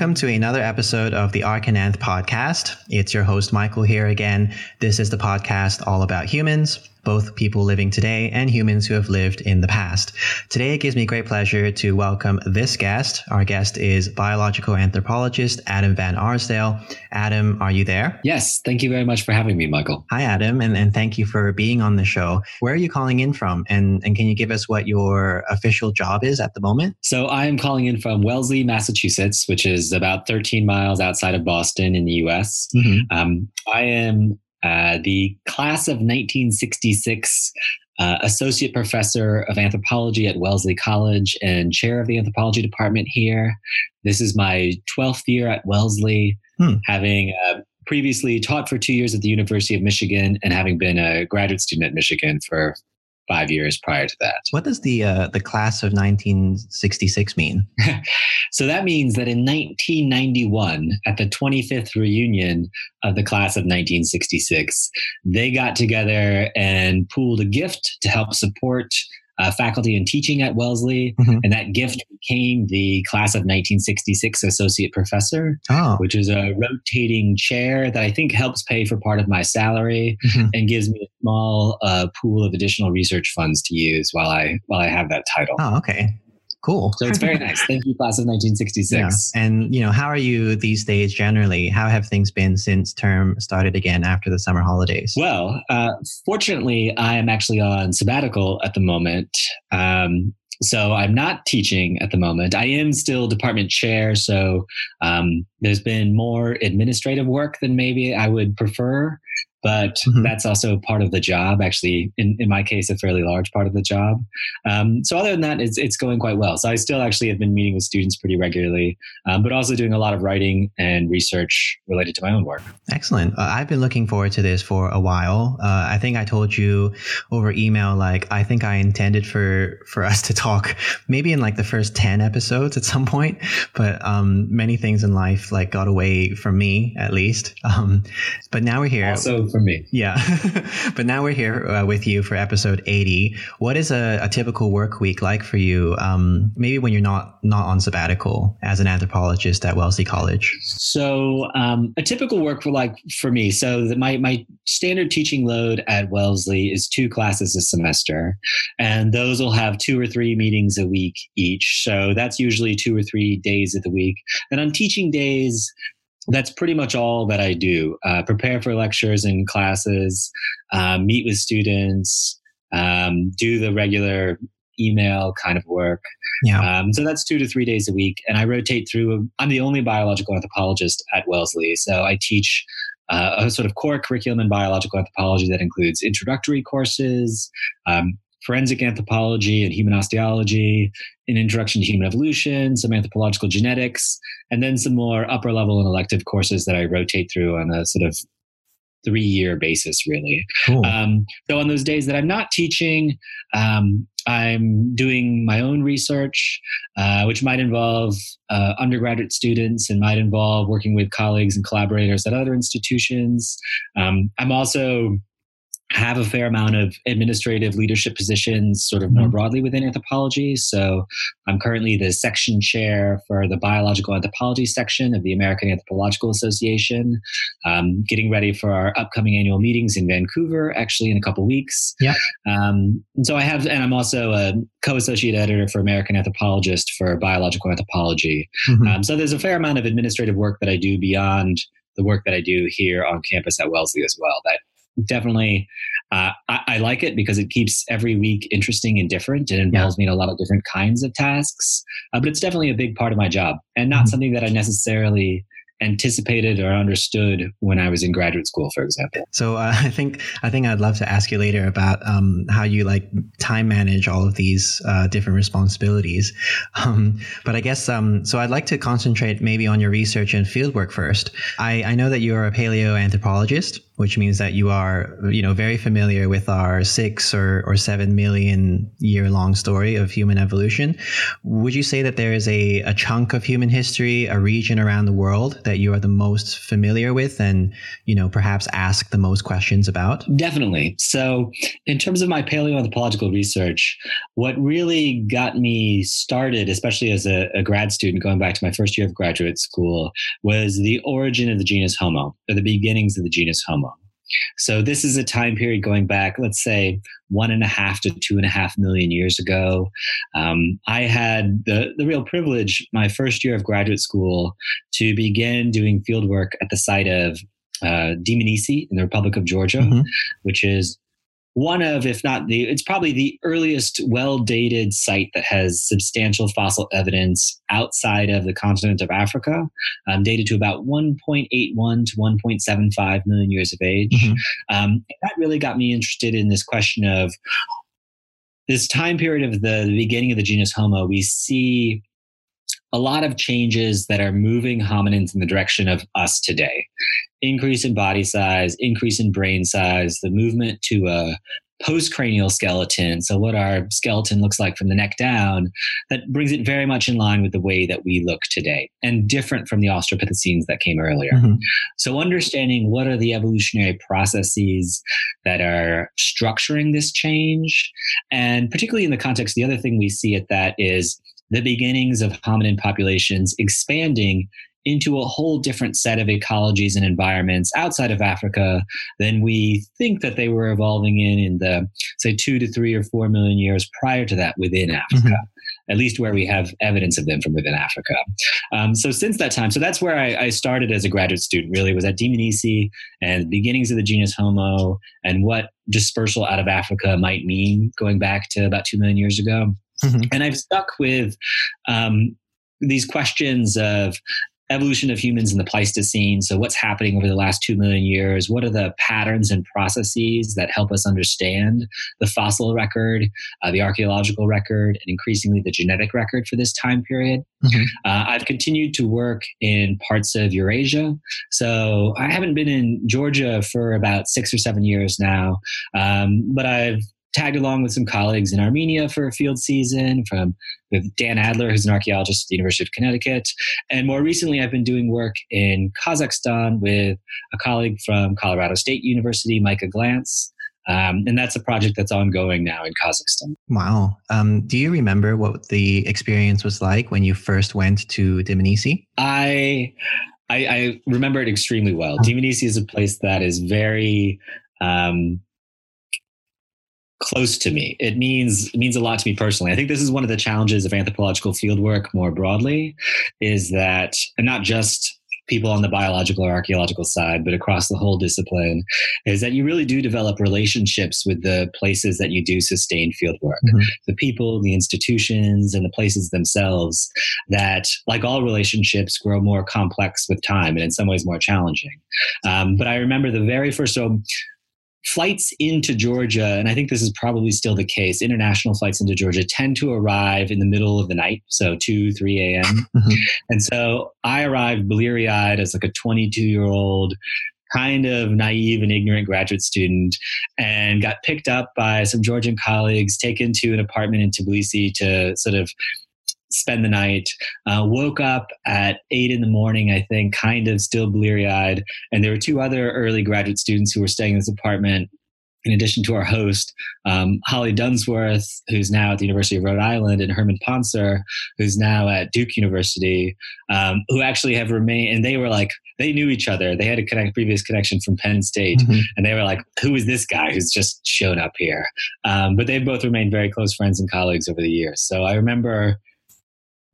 Welcome to another episode of the Arch and Anth podcast. It's your host, Michael, here again. This is the podcast all about humans, both people living today and humans who have lived in the past. Today, it gives me great pleasure to welcome this guest. Our guest is biological anthropologist Adam Van Arsdale. Adam, are you there? Yes. Thank you very much for having me, Michael. Hi, Adam, and, and thank you for being on the show. Where are you calling in from? And, and can you give us what your official job is at the moment? So, I am calling in from Wellesley, Massachusetts, which is about 13 miles outside of Boston in the US. Mm-hmm. Um, I am uh, the class of 1966 uh, associate professor of anthropology at Wellesley College and chair of the anthropology department here. This is my 12th year at Wellesley, hmm. having uh, previously taught for two years at the University of Michigan and having been a graduate student at Michigan for five years prior to that. What does the uh, the class of 1966 mean? so that means that in 1991, at the 25th reunion of the class of 1966, they got together and pooled a gift to help support uh, faculty and teaching at Wellesley, mm-hmm. and that gift became the class of 1966 associate professor, oh. which is a rotating chair that I think helps pay for part of my salary mm-hmm. and gives me a small uh, pool of additional research funds to use while I while I have that title. Oh, okay. Cool. So it's very nice. Thank you, class of 1966. Yeah. And, you know, how are you these days generally? How have things been since term started again after the summer holidays? Well, uh, fortunately, I am actually on sabbatical at the moment. Um, so I'm not teaching at the moment. I am still department chair. So um, there's been more administrative work than maybe I would prefer but mm-hmm. that's also part of the job actually in, in my case a fairly large part of the job. Um, so other than that it's, it's going quite well. So i still actually have been meeting with students pretty regularly um, but also doing a lot of writing and research related to my own work. Excellent. Uh, i've been looking forward to this for a while. Uh, i think i told you over email like i think i intended for for us to talk maybe in like the first 10 episodes at some point but um, many things in life like got away from me at least. Um, but now we're here. Also for me. Yeah. but now we're here uh, with you for episode 80. What is a, a typical work week like for you? Um, maybe when you're not, not on sabbatical as an anthropologist at Wellesley College. So um, a typical work for like for me. So the, my, my standard teaching load at Wellesley is two classes a semester. And those will have two or three meetings a week each. So that's usually two or three days of the week. And on teaching days, that's pretty much all that I do. Uh, prepare for lectures and classes, uh, meet with students, um, do the regular email kind of work. Yeah. Um, so that's two to three days a week, and I rotate through. I'm the only biological anthropologist at Wellesley, so I teach. Uh, a sort of core curriculum in biological anthropology that includes introductory courses, um, forensic anthropology and human osteology, an introduction to human evolution, some anthropological genetics, and then some more upper level and elective courses that I rotate through on a sort of three year basis, really. Cool. Um, so on those days that I'm not teaching, um, I'm doing my own research, uh, which might involve uh, undergraduate students and might involve working with colleagues and collaborators at other institutions. Um, I'm also have a fair amount of administrative leadership positions sort of more mm-hmm. broadly within anthropology. So I'm currently the section chair for the biological anthropology section of the American Anthropological Association, um, getting ready for our upcoming annual meetings in Vancouver, actually in a couple weeks. Yeah. Um, and so I have, and I'm also a co-associate editor for American Anthropologist for biological anthropology. Mm-hmm. Um, so there's a fair amount of administrative work that I do beyond the work that I do here on campus at Wellesley as well that definitely uh, I, I, like it because it keeps every week interesting and different and involves yeah. me in a lot of different kinds of tasks uh, but it's definitely a big part of my job and not mm-hmm. something that i necessarily anticipated or understood when I was in graduate school, for example. So uh, I think I think I'd love to ask you later about um, how you like time manage all of these uh, different responsibilities. Um, but I guess um, so. I'd like to concentrate maybe on your research and fieldwork first. I, I know that you're a paleoanthropologist which means that you are, you know, very familiar with our six or, or seven million year long story of human evolution. Would you say that there is a, a chunk of human history, a region around the world that you are the most familiar with and, you know, perhaps ask the most questions about? Definitely. So, in terms of my paleoanthropological research, what really got me started, especially as a, a grad student going back to my first year of graduate school, was the origin of the genus Homo, or the beginnings of the genus Homo. So this is a time period going back, let's say, one and a half to two and a half million years ago. Um, I had the, the real privilege, my first year of graduate school, to begin doing field work at the site of uh, in the Republic of Georgia, mm-hmm. which is one of, if not the, it's probably the earliest well dated site that has substantial fossil evidence outside of the continent of Africa, um, dated to about 1.81 to 1.75 million years of age. Mm-hmm. Um, that really got me interested in this question of this time period of the, the beginning of the genus Homo. We see a lot of changes that are moving hominins in the direction of us today. Increase in body size, increase in brain size, the movement to a postcranial skeleton, so what our skeleton looks like from the neck down, that brings it very much in line with the way that we look today and different from the Australopithecines that came earlier. Mm-hmm. So, understanding what are the evolutionary processes that are structuring this change, and particularly in the context, the other thing we see at that is the beginnings of hominin populations expanding into a whole different set of ecologies and environments outside of Africa than we think that they were evolving in in the say two to three or four million years prior to that within Africa. Mm-hmm. At least where we have evidence of them from within Africa. Um, so since that time, so that's where I, I, started as a graduate student. Really, was at Dmanisi and the beginnings of the genus Homo and what dispersal out of Africa might mean, going back to about two million years ago. Mm-hmm. And I've stuck with um, these questions of evolution of humans in the Pleistocene. So, what's happening over the last two million years? What are the patterns and processes that help us understand the fossil record, uh, the archaeological record, and increasingly the genetic record for this time period? Mm-hmm. Uh, I've continued to work in parts of Eurasia. So, I haven't been in Georgia for about six or seven years now, um, but I've tagged along with some colleagues in Armenia for a field season from with Dan Adler, who's an archaeologist at the University of Connecticut. And more recently, I've been doing work in Kazakhstan with a colleague from Colorado State University, Micah Glantz. Um, and that's a project that's ongoing now in Kazakhstan. Wow. Um, do you remember what the experience was like when you first went to Dmanisi? I, I, I remember it extremely well. Dmanisi is a place that is very um, close to me. It means it means a lot to me personally. I think this is one of the challenges of anthropological fieldwork more broadly, is that and not just people on the biological or archaeological side, but across the whole discipline, is that you really do develop relationships with the places that you do sustain fieldwork. Mm-hmm. The people, the institutions, and the places themselves that, like all relationships, grow more complex with time and in some ways more challenging. Um, but I remember the very first, so flights into Georgia, and I think this is probably still the case, international flights into Georgia tend to arrive in the middle of the night, so 2, 3 a.m. Mm-hmm. And so I arrived bleary eyed as like a 22 year old kind of naive and ignorant graduate student and got picked up by some Georgian colleagues, taken to an apartment in Tbilisi to sort of spend the night. Uh, woke up at eight in the morning, I think, kind of still bleary eyed. And there were two other early graduate students who were staying in this apartment. In addition to our host, um, Holly Dunsworth, who's now at the University of Rhode Island, and Herman Pontzer, who's now at Duke University, um, who actually have remained, and they were like, they knew each other. They had a connect, previous connection from Penn State, mm-hmm. and they were like, "Who is this guy who's just shown up here?" Um, but they've both remained very close friends and colleagues over the years. So I remember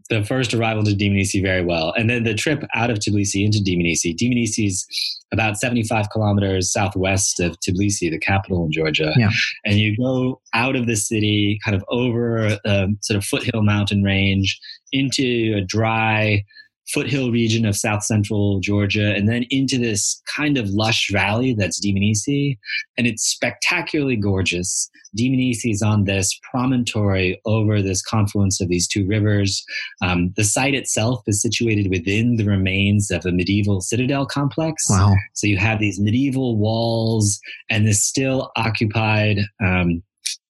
the first arrival to Dmanisi very well. And then the trip out of Tbilisi into Dmanisi. Dmanisi is about 75 kilometers southwest of Tbilisi, the capital in Georgia. Yeah. And you go out of the city, kind of over a sort of foothill mountain range into a dry, foothill region of south central Georgia and then into this kind of lush valley that's Dmanisi. And it's spectacularly gorgeous. Dmanisi is on this promontory over this confluence of these two rivers. Um, the site itself is situated within the remains of a medieval citadel complex. Wow. So you have these medieval walls and this still occupied um,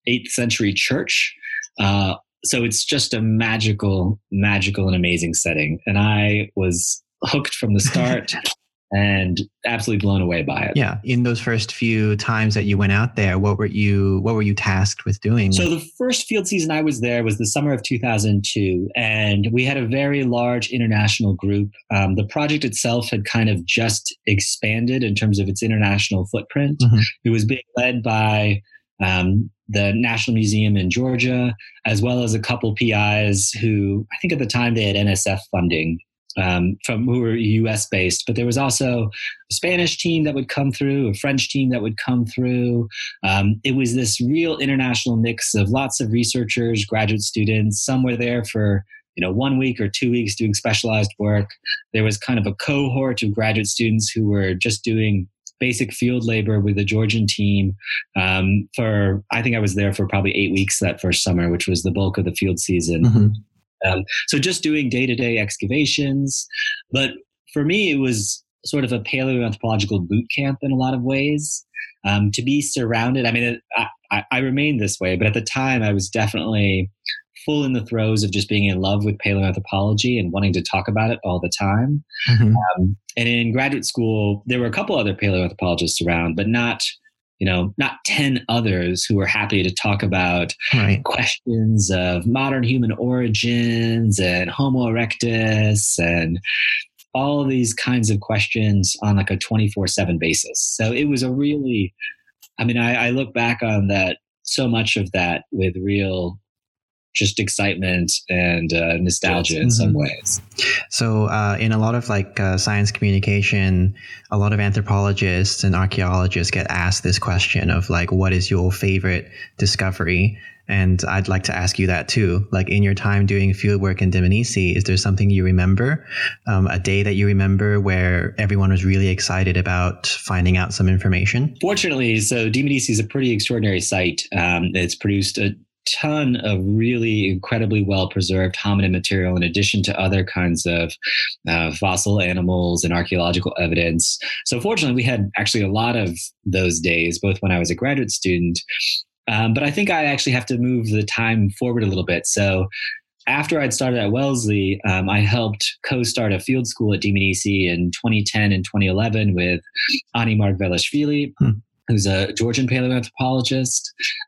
8th century church. Uh, so it's just a magical, magical and amazing setting. And I was hooked from the start and absolutely blown away by it. Yeah. In those first few times that you went out there, what were you what were you tasked with doing? So the first field season I was there was the summer of 2002, and we had a very large international group. Um, the project itself had kind of just expanded in terms of its international footprint. Mm-hmm. It was being led by um, the National Museum in Georgia, as well as a couple PIs who I think at the time they had NSF funding um, from who were U.S. based, but there was also a Spanish team that would come through, a French team that would come through. Um, it was this real international mix of lots of researchers, graduate students. Some were there for you know one week or two weeks doing specialized work. There was kind of a cohort of graduate students who were just doing basic field labor with the Georgian team um, for, I think I was there for probably eight weeks that first summer, which was the bulk of the field season. Mm-hmm. Um, so just doing day to day excavations. But for me, it was sort of a paleoanthropological boot camp in a lot of ways. Um, to be surrounded, I mean, I, I, I remained this way, but at the time I was definitely full in the throes of just being in love with paleoanthropology and wanting to talk about it all the time. Mm-hmm. Um, and in graduate school, there were a couple other paleoanthropologists around, but not you know not 10 others who were happy to talk about right. questions of modern human origins and homo erectus and all these kinds of questions on like a 24-7 basis so it was a really i mean I, I look back on that so much of that with real just excitement and uh, nostalgia yes. in mm-hmm. some ways. So, uh, in a lot of like uh, science communication, a lot of anthropologists and archaeologists get asked this question of like, what is your favorite discovery? And I'd like to ask you that too. Like in your time doing fieldwork in Dmanisi, is there something you remember, um, a day that you remember where everyone was really excited about finding out some information? Fortunately, so Dmanisi is a pretty extraordinary site. Um, it's produced a ton of really incredibly well preserved hominid material in addition to other kinds of uh, fossil animals and archaeological evidence. So, fortunately, we had actually a lot of those days, both when I was a graduate student. Um, but I think I actually have to move the time forward a little bit. So, after I'd started at Wellesley, um, I helped co-start a field school at Dmanisi in 2010 and 2011 with Ani Margvelashvili. Hmm who's a Georgian paleoanthropologist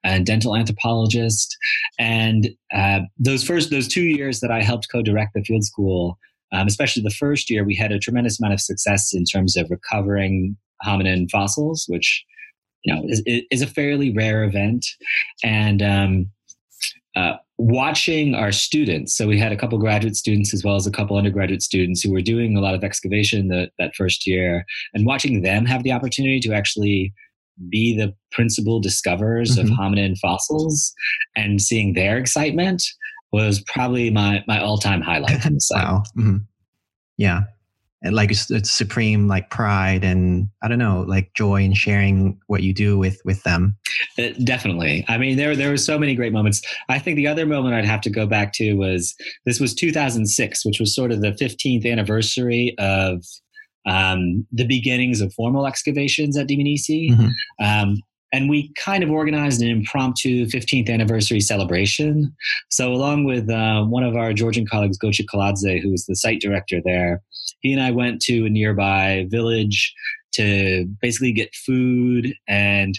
and dental anthropologist. And uh, those first those two years that I helped co-direct the field school, um, especially the first year, we had a tremendous amount of success in terms of recovering hominin fossils, which you know is, is a fairly rare event. And um, uh, watching our students, so we had a couple graduate students as well as a couple undergraduate students who were doing a lot of excavation the, that first year, and watching them have the opportunity to actually be the principal discoverers mm-hmm. of hominin fossils and seeing their excitement was probably my my all-time highlight from the site. wow. Mm-hmm. Yeah. And like it's, it's, supreme like pride and I don't know, like joy in sharing what you do with with them. It, uh, definitely. I mean there there were so many great moments. I think the other moment I'd have to go back to was this was 2006, which was sort of the 15th anniversary of um, the beginnings of formal excavations at Dmanisi. Mm-hmm. Um, and we kind of organized an impromptu 15th anniversary celebration. So, along with uh, one of our Georgian colleagues, Gocha Kiladze, who was the site director there, he and I went to a nearby village to basically get food and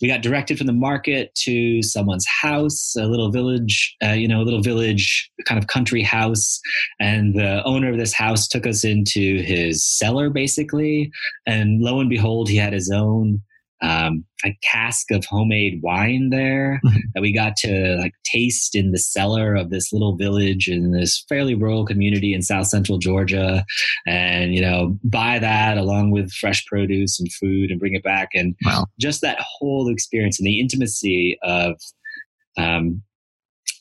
we got directed from the market to someone's house, a little village, uh, you know, a little village kind of country house. And the owner of this house took us into his cellar, basically. And lo and behold, he had his own um, a cask of homemade wine there mm-hmm. that we got to like taste in the cellar of this little village in this fairly rural community in south central Georgia, and you know buy that along with fresh produce and food and bring it back, and wow. just that whole experience and the intimacy of um,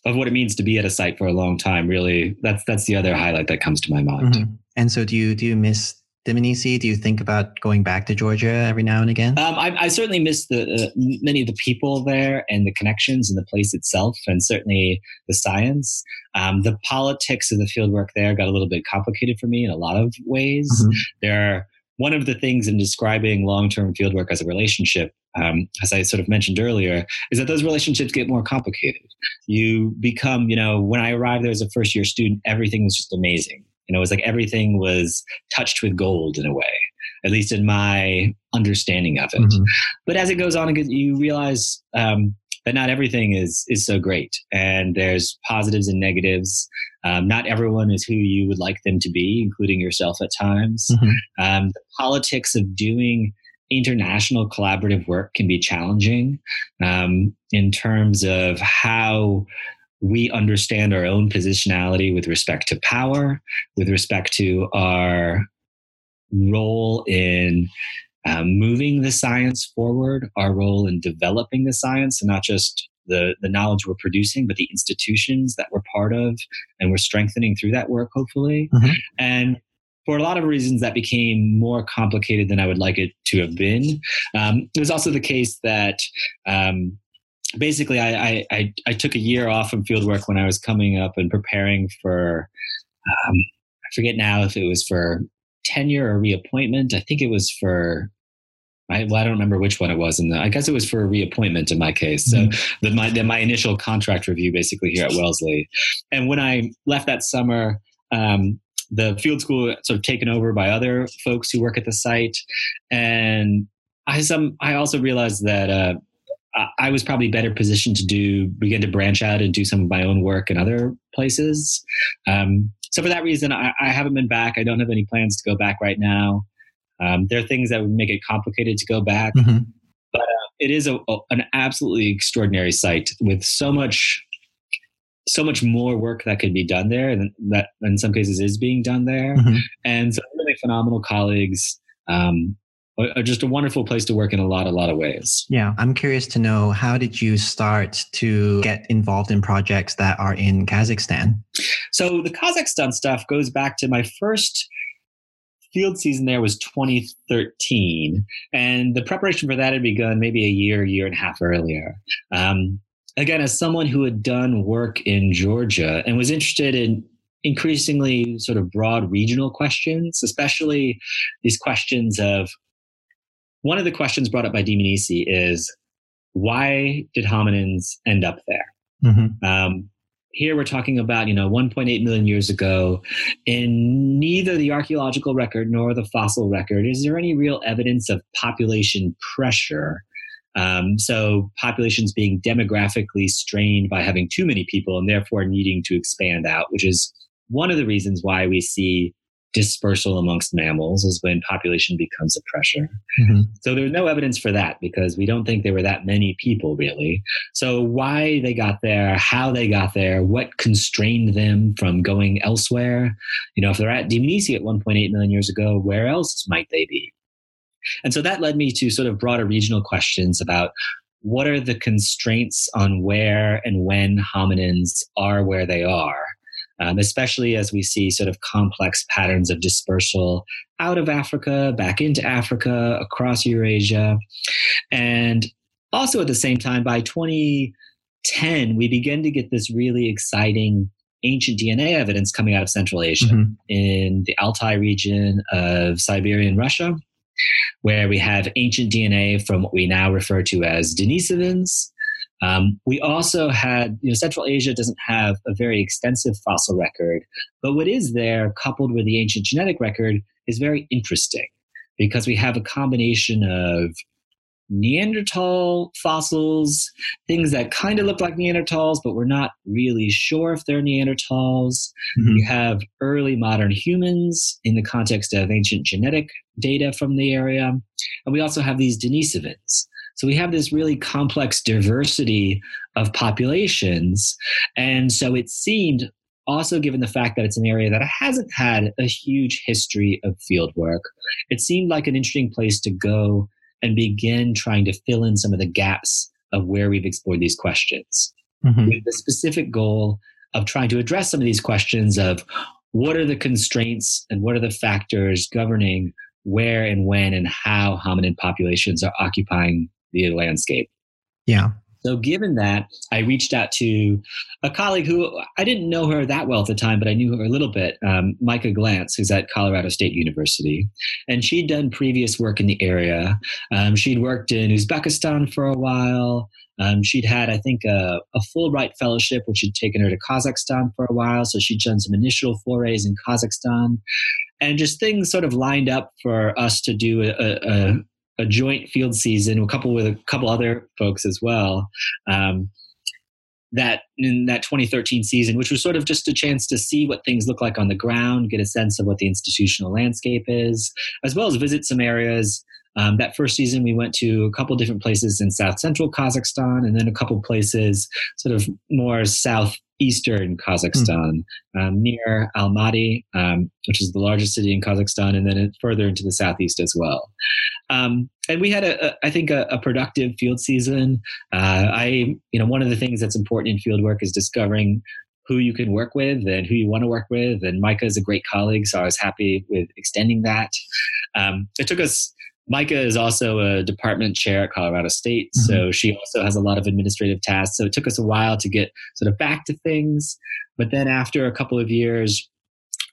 of what it means to be at a site for a long time. Really, that's that's the other highlight that comes to my mind. Mm-hmm. And so, do you do you miss Dmanisi? Do you think about going back to Georgia every now and again? Um, I, I, certainly miss the uh, many of the people there and the connections and the place itself, and certainly the science. Um, the politics of the fieldwork there got a little bit complicated for me in a lot of ways. Mm-hmm. There, one of the things in describing long-term fieldwork as a relationship, um, as I sort of mentioned earlier, is that those relationships get more complicated. You become, you know, when I arrived there as a first-year student, everything was just amazing you know, it was like everything was touched with gold in a way, at least in my understanding of it. Mm-hmm. But as it goes on, you realize um, that not everything is is so great, and there's positives and negatives. Um, not everyone is who you would like them to be, including yourself at times. Mm-hmm. Um, the politics of doing international collaborative work can be challenging um, in terms of how we understand our own positionality with respect to power, with respect to our role in um, moving the science forward, our role in developing the science, and not just the, the knowledge we're producing, but the institutions that we're part of and we're strengthening through that work, hopefully. Mm-hmm. And for a lot of reasons, that became more complicated than I would like it to have been. Um, it was also the case that um, basically I, I, I took a year off from field work when I was coming up and preparing for um, I forget now if it was for tenure or reappointment. I think it was for I, well, I don't remember which one it was, and I guess it was for a reappointment in my case. So mm-hmm. the, my the, my initial contract review basically here at Wellesley, and when I left that summer. Um, the field school sort of taken over by other folks who work at the site, and I some I also realized that uh, I was probably better positioned to do begin to branch out and do some of my own work in other places. Um, so for that reason, I, I, haven't been back. I don't have any plans to go back right now. Um, there are things that would make it complicated to go back, mm-hmm. but uh, it is a, a, an absolutely extraordinary site with so much, so much more work that could be done there, and that in some cases is being done there, mm-hmm. and some really phenomenal colleagues. Um, just a wonderful place to work in a lot, a lot of ways. Yeah. I'm curious to know how did you start to get involved in projects that are in Kazakhstan? So the Kazakhstan stuff goes back to my first field season there was 2013 and the preparation for that had begun maybe a year year and a half earlier um, again as someone who had done work in georgia and was interested in increasingly sort of broad regional questions especially these questions of one of the questions brought up by Dmanisi is why did hominins end up there? Mm-hmm. Um, here we're talking about you know 1.8 million years ago in neither the archaeological record nor the fossil record is there any real evidence of population pressure um, so populations being demographically strained by having too many people and therefore needing to expand out which is one of the reasons why we see dispersal amongst mammals is when population becomes a pressure. Mm-hmm. So there's no evidence for that because we don't think there were that many people really. So why they got there, how they got there, what constrained them from going elsewhere? You know, if they're at Dmanisi at 1.8 million years ago, where else might they be? And so that led me to sort of broader regional questions about what are the constraints on where and when hominins are where they are um, especially as we see sort of complex patterns of dispersal out of Africa, back into Africa, across Eurasia. And also at the same time, by 2010, we begin to get this really exciting ancient DNA evidence coming out of Central Asia mm-hmm. in the Altai region of Siberian Russia, where we have ancient DNA from what we now refer to as Denisovans, um, we also had, you know, Central Asia doesn't have a very extensive fossil record, but what is there, coupled with the ancient genetic record, is very interesting because we have a combination of Neanderthal fossils, things that kind of look like Neanderthals, but we're not really sure if they're Neanderthals. Mm-hmm. You have early modern humans in the context of ancient genetic data from the area. And we also have these Denisovans. So we have this really complex diversity of populations. And so it seemed also given the fact that it's an area that hasn't had a huge history of field work, it seemed like an interesting place to go and begin trying to fill in some of the gaps of where we've explored these questions. mm-hmm. with the specific goal of trying to address some of these questions of what are the constraints and what are the factors governing where and when and how hominid populations are occupying the landscape. Yeah. So, given that, I reached out to a colleague who I didn't know her that well at the time, but I knew her a little bit, um, Micah Glantz, who's at Colorado State University. And she'd done previous work in the area. Um, she'd worked in Uzbekistan for a while. Um, she'd had, I think, a, a Fulbright fellowship, which had taken her to Kazakhstan for a while. So she'd done some initial forays in Kazakhstan. And just things sort of lined up for us to do a, a, a joint field season, a couple with a couple other folks as well. Um, that in that 2013 season, which was sort of just a chance to see what things look like on the ground, get a sense of what the institutional landscape is, as well as visit some areas. Um, that first season, we went to a couple different places in south central Kazakhstan, and then a couple places sort of more southeastern Kazakhstan, mm. um, near Almaty, um, which is the largest city in Kazakhstan, and then further into the southeast as well. Um, and we had, a, a I think, a, a, productive field season. Uh, I, you know, one of the things that's important in field work is discovering who you can work with and who you want to work with. And Micah is a great colleague, so I was happy with extending that. Um, it took us Micah is also a department chair at Colorado State, mm-hmm. so she also has a lot of administrative tasks. So it took us a while to get sort of back to things. But then after a couple of years,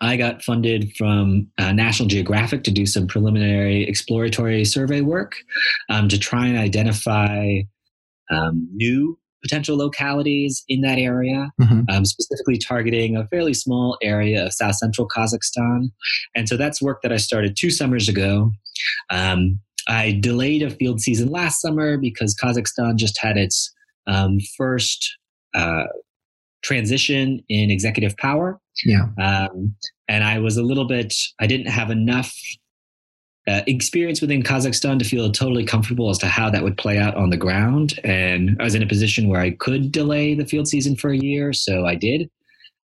I got funded from uh, National Geographic to do some preliminary exploratory survey work um, to try and identify um, new potential localities in that area, mm-hmm. um, specifically targeting a fairly small area of south central Kazakhstan. And so that's work that I started two summers ago. Um, I delayed a field season last summer because Kazakhstan just had its um, first uh, transition in executive power. Yeah. Um, and I was a little bit, I didn't have enough uh, experience within Kazakhstan to feel totally comfortable as to how that would play out on the ground. And I was in a position where I could delay the field season for a year, so I did.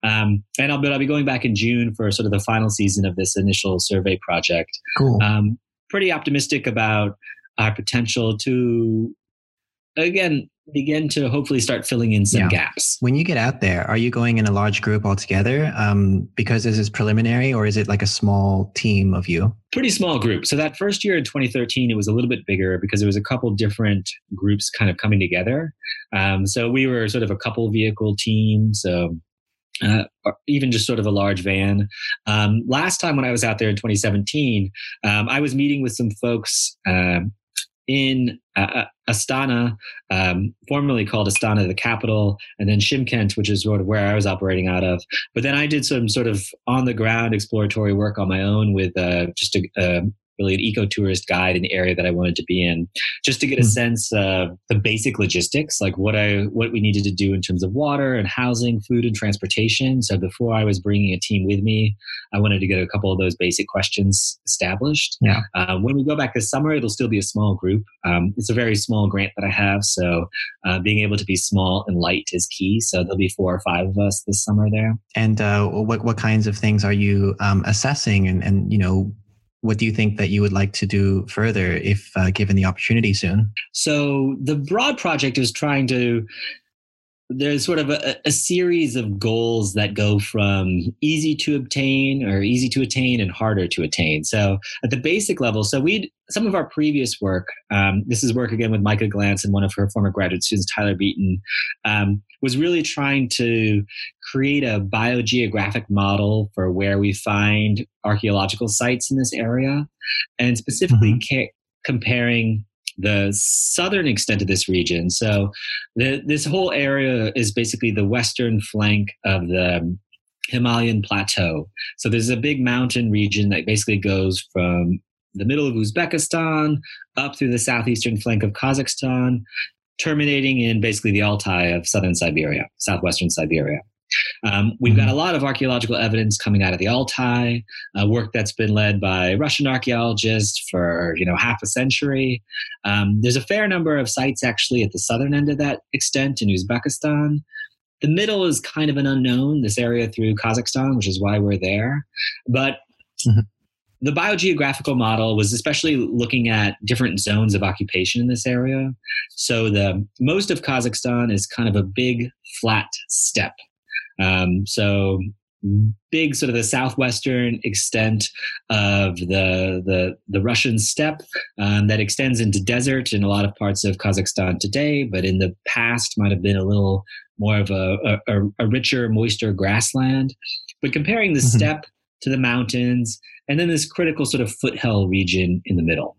Um, and I'll, but I'll be going back in June for sort of the final season of this initial survey project. Cool. Um, pretty optimistic about our potential to, again, begin to hopefully start filling in some yeah. gaps. When you get out there, are you going in a large group altogether um, because this is preliminary, or is it like a small team of you? Pretty small group. So that first year in 2013, it was a little bit bigger because there was a couple different groups kind of coming together. Um, so we were sort of a couple vehicle team. So uh, even just sort of a large van. Um, last time when I was out there in 2017, um, I was meeting with some folks um, in uh, uh, Astana, um, formerly called Astana, the capital, and then Shymkent, which is sort of where I was operating out of. But then I did some sort of on the ground exploratory work on my own with uh, just a, a, really an eco tourist guide in the area that I wanted to be in, just to get a hmm. sense of the basic logistics, like what I what we needed to do in terms of water and housing, food and transportation. So before I was bringing a team with me, I wanted to get a couple of those basic questions established. Yeah. Uh, when we go back this summer, it'll still be a small group. Um, it's a very small grant that I have, so uh, being able to be small and light is key. So there'll be four or five of us this summer there. And uh, what what kinds of things are you um, assessing, and and you know what do you think that you would like to do further if uh, given the opportunity soon? So the broad project is trying to there's sort of a, a, series of goals that go from easy to obtain or easy to attain and harder to attain. So at the basic level, so we some of our previous work, um, this is work again with Micah Glantz and one of her former graduate students, Tyler Beeton, um, was really trying to create a biogeographic model for where we find archaeological sites in this area, and specifically mm-hmm. ca- comparing the southern extent of this region. So the, this whole area is basically the western flank of the Himalayan plateau. So there's a big mountain region that basically goes from the middle of Uzbekistan up through the southeastern flank of Kazakhstan, terminating in basically the Altai of southern Siberia, southwestern Siberia. Um, we've got mm-hmm. a lot of archaeological evidence coming out of the Altai, uh, work that's been led by Russian archaeologists for you know half a century. Um, there's a fair number of sites actually at the southern end of that extent in Uzbekistan. The middle is kind of an unknown, this area through Kazakhstan, which is why we're there. But mm-hmm. the biogeographical model was especially looking at different zones of occupation in this area. So the most of Kazakhstan is kind of a big flat steppe. Um, so big sort of the southwestern extent of the the, the Russian steppe um, that extends into desert in a lot of parts of Kazakhstan today, but in the past might have been a little more of a, a, a richer, moister grassland. But comparing the mm-hmm. steppe to the mountains, and then this critical sort of foothill region in the middle.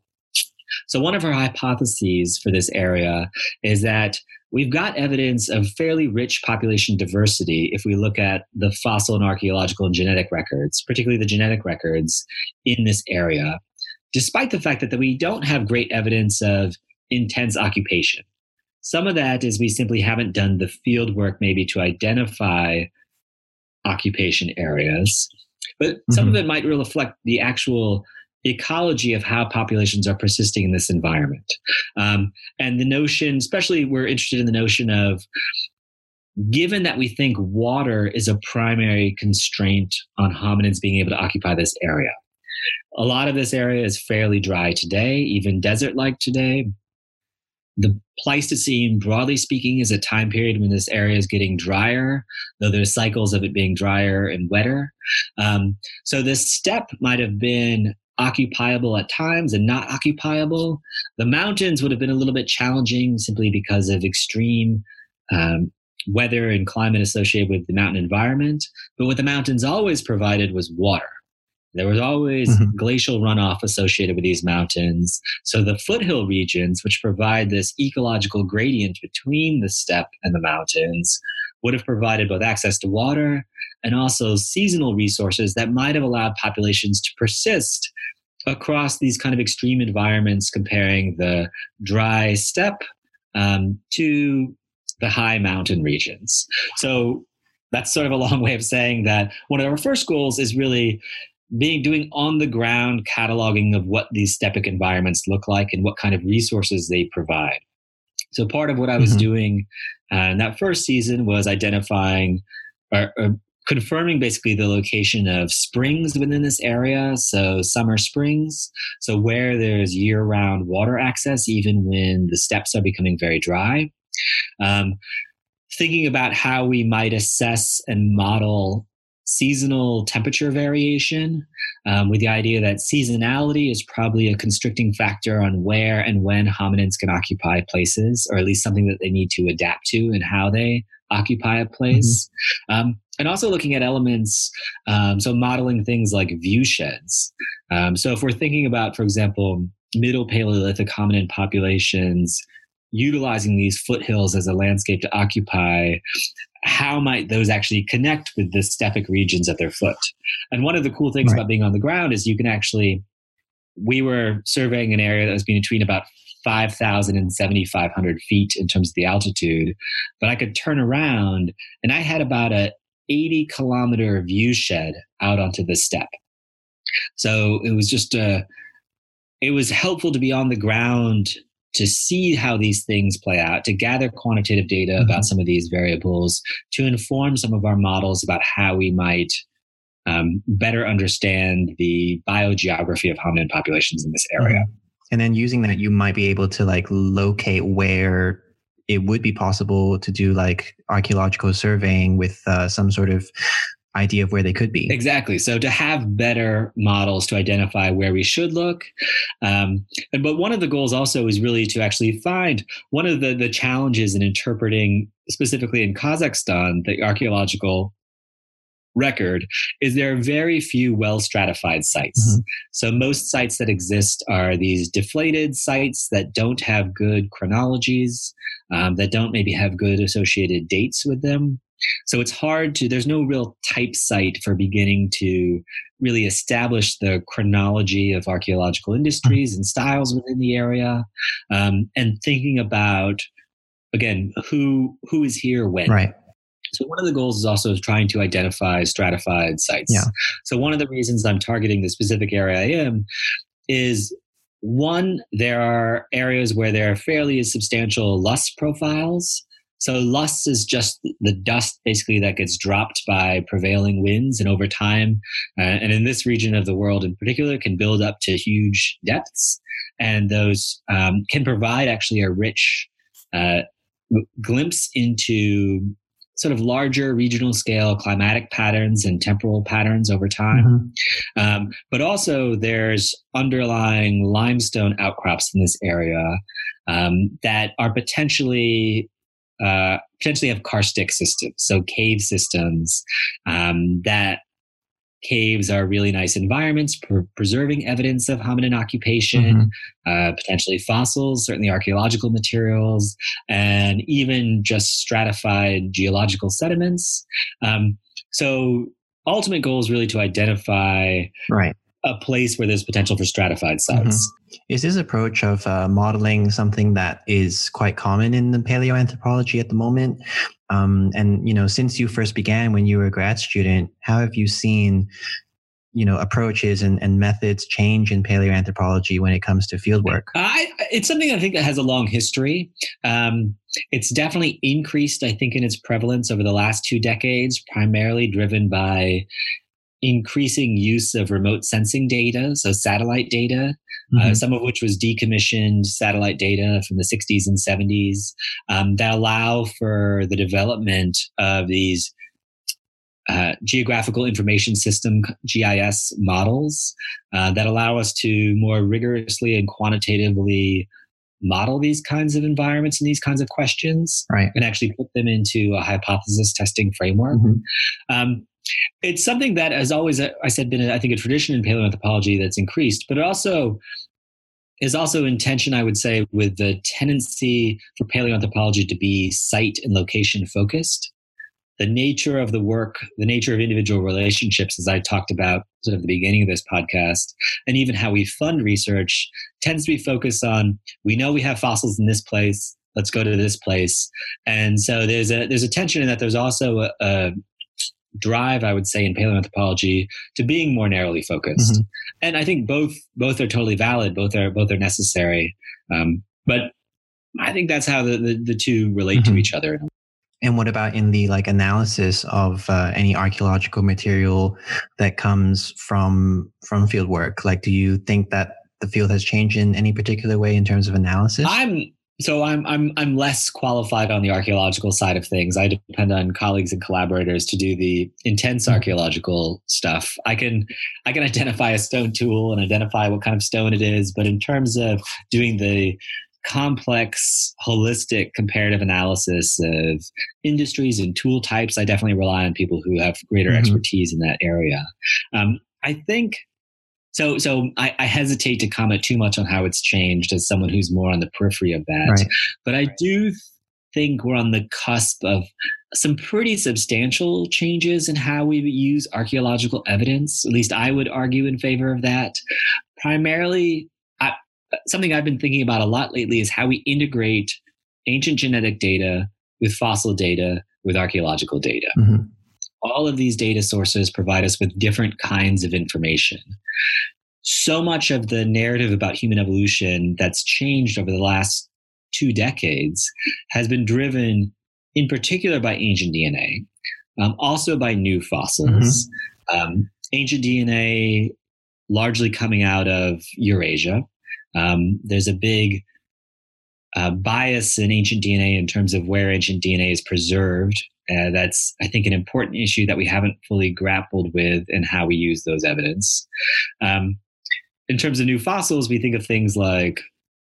So, one of our hypotheses for this area is that we've got evidence of fairly rich population diversity if we look at the fossil and archaeological and genetic records, particularly the genetic records in this area, despite the fact that, that we don't have great evidence of intense occupation. Some of that is we simply haven't done the field work maybe to identify occupation areas, but some mm-hmm. of it might reflect the actual ecology of how populations are persisting in this environment. Um, and the notion, especially we're interested in the notion of given that we think water is a primary constraint on hominids being able to occupy this area. A lot of this area is fairly dry today, even desert like today. The Pleistocene, broadly speaking, is a time period when this area is getting drier, though there's cycles of it being drier and wetter. Um, so this steppe might have been occupiable at times and not occupiable. The mountains would have been a little bit challenging simply because of extreme um, weather and climate associated with the mountain environment. But what the mountains always provided was water. There was always mm-hmm. glacial runoff associated with these mountains. So the foothill regions, which provide this ecological gradient between the steppe and the mountains, would have provided both access to water and also seasonal resources that might have allowed populations to persist across these kind of extreme environments, comparing the dry steppe um, to the high mountain regions. So that's sort of a long way of saying that one of our first goals is really being doing on the ground cataloging of what these steppic environments look like and what kind of resources they provide. So part of what I was mm-hmm. doing uh, in that first season was identifying or, or, confirming basically the location of springs within this area. So summer springs, so where there's year-round water access, even when the steppes are becoming very dry. Um, thinking about how we might assess and model seasonal temperature variation um, with the idea that seasonality is probably a constricting factor on where and when hominins can occupy places, or at least something that they need to adapt to and how they occupy a place. Mm-hmm. Um, and also looking at elements, um, so modeling things like view sheds. Um, so if we're thinking about, for example, middle Paleolithic hominin populations utilizing these foothills as a landscape to occupy how might those actually connect with the steppic regions at their foot? And one of the cool things right. about being on the ground is you can actually, we were surveying an area that was between about 5,000 and 7,500 feet in terms of the altitude, but I could turn around and I had about a 80 kilometer view shed out onto the steppe. So it was just a, uh, it was helpful to be on the ground to see how these things play out, to gather quantitative data mm-hmm. about some of these variables, to inform some of our models about how we might um, better understand the biogeography of hominin populations in this area. Mm-hmm. And then using that, you might be able to like locate where it would be possible to do like archaeological surveying with uh, some sort of idea of where they could be. Exactly. So to have better models to identify where we should look, um, and, but one of the goals also is really to actually find one of the the challenges in interpreting specifically in Kazakhstan the archaeological record is there are very few well stratified sites. Mm-hmm. So most sites that exist are these deflated sites that don't have good chronologies, um, that don't maybe have good associated dates with them. So it's hard to, there's no real type site for beginning to really establish the chronology of archaeological industries and styles within the area um, and thinking about, again, who who is here when. Right. So one of the goals is also trying to identify stratified sites. Yeah. So one of the reasons I'm targeting the specific area I am is one, there are areas where there are fairly substantial loess profiles. So loess is just the dust basically that gets dropped by prevailing winds and over time uh, and in this region of the world in particular can build up to huge depths and those um, can provide actually a rich uh, glimpse into sort of larger regional scale climatic patterns and temporal patterns over time. Mm-hmm. Um, but also, there's underlying limestone outcrops in this area um, that are potentially uh, potentially have karstic systems, so cave systems um, that caves are really nice environments for preserving evidence of hominin occupation, mm-hmm. uh, potentially fossils, certainly archaeological materials, and even just stratified geological sediments. Um, so, ultimate goal is really to identify right a place where there's potential for stratified sites. Mm-hmm. Is this approach of uh, modeling something that is quite common in the paleoanthropology at the moment? Um, and you know, since you first began when you were a grad student, how have you seen you know approaches and, and methods change in paleoanthropology when it comes to fieldwork I, it's something i think that has a long history um, it's definitely increased i think in its prevalence over the last two decades primarily driven by increasing use of remote sensing data, so satellite data, uh, mm-hmm. uh, some of which was decommissioned satellite data from the 60s and 70s, um, that allow for the development of these uh, geographical information system GIS models uh, that allow us to more rigorously and quantitatively model these kinds of environments and these kinds of questions right. and actually put them into a hypothesis testing framework. Mm-hmm. Um, it's something that has always, uh, I said, been I think a tradition in paleoanthropology that's increased, but it also is also in tension, I would say, with the tendency for paleoanthropology to be site and location focused. The nature of the work, the nature of individual relationships, as I talked about sort of the beginning of this podcast, and even how we fund research tends to be focused on we know we have fossils in this place, let's go to this place. And so there's a there's a tension in that there's also a, a drive, I would say, in paleoanthropology to being more narrowly focused. Mm-hmm. And I think both both are totally valid. Both are both are necessary. Um, but I think that's how the the, the two relate mm-hmm. to each other. And what about in the like analysis of uh, any archaeological material that comes from from field work? Like, do you think that the field has changed in any particular way in terms of analysis? I'm so I'm I'm I'm less qualified on the archaeological side of things. I depend on colleagues and collaborators to do the intense mm-hmm. archaeological stuff. I can I can identify a stone tool and identify what kind of stone it is, but in terms of doing the complex holistic comparative analysis of industries and tool types i definitely rely on people who have greater mm-hmm. expertise in that area um, i think so, so I, I, hesitate to comment too much on how it's changed as someone who's more on the periphery of that. Right. But I do think we're on the cusp of some pretty substantial changes in how we use archaeological evidence. At least I would argue in favor of that. Primarily, I, something I've been thinking about a lot lately is how we integrate ancient genetic data with fossil data with archaeological data. Mm-hmm all of these data sources provide us with different kinds of information. So much of the narrative about human evolution that's changed over the last two decades has been driven in particular by ancient DNA, um, also by new fossils. Mm-hmm. Um, ancient DNA largely coming out of Eurasia. Um, there's a big uh, bias in ancient DNA in terms of where ancient DNA is preserved uh, that's, I think, an important issue that we haven't fully grappled with in how we use those evidence. Um, in terms of new fossils, we think of things like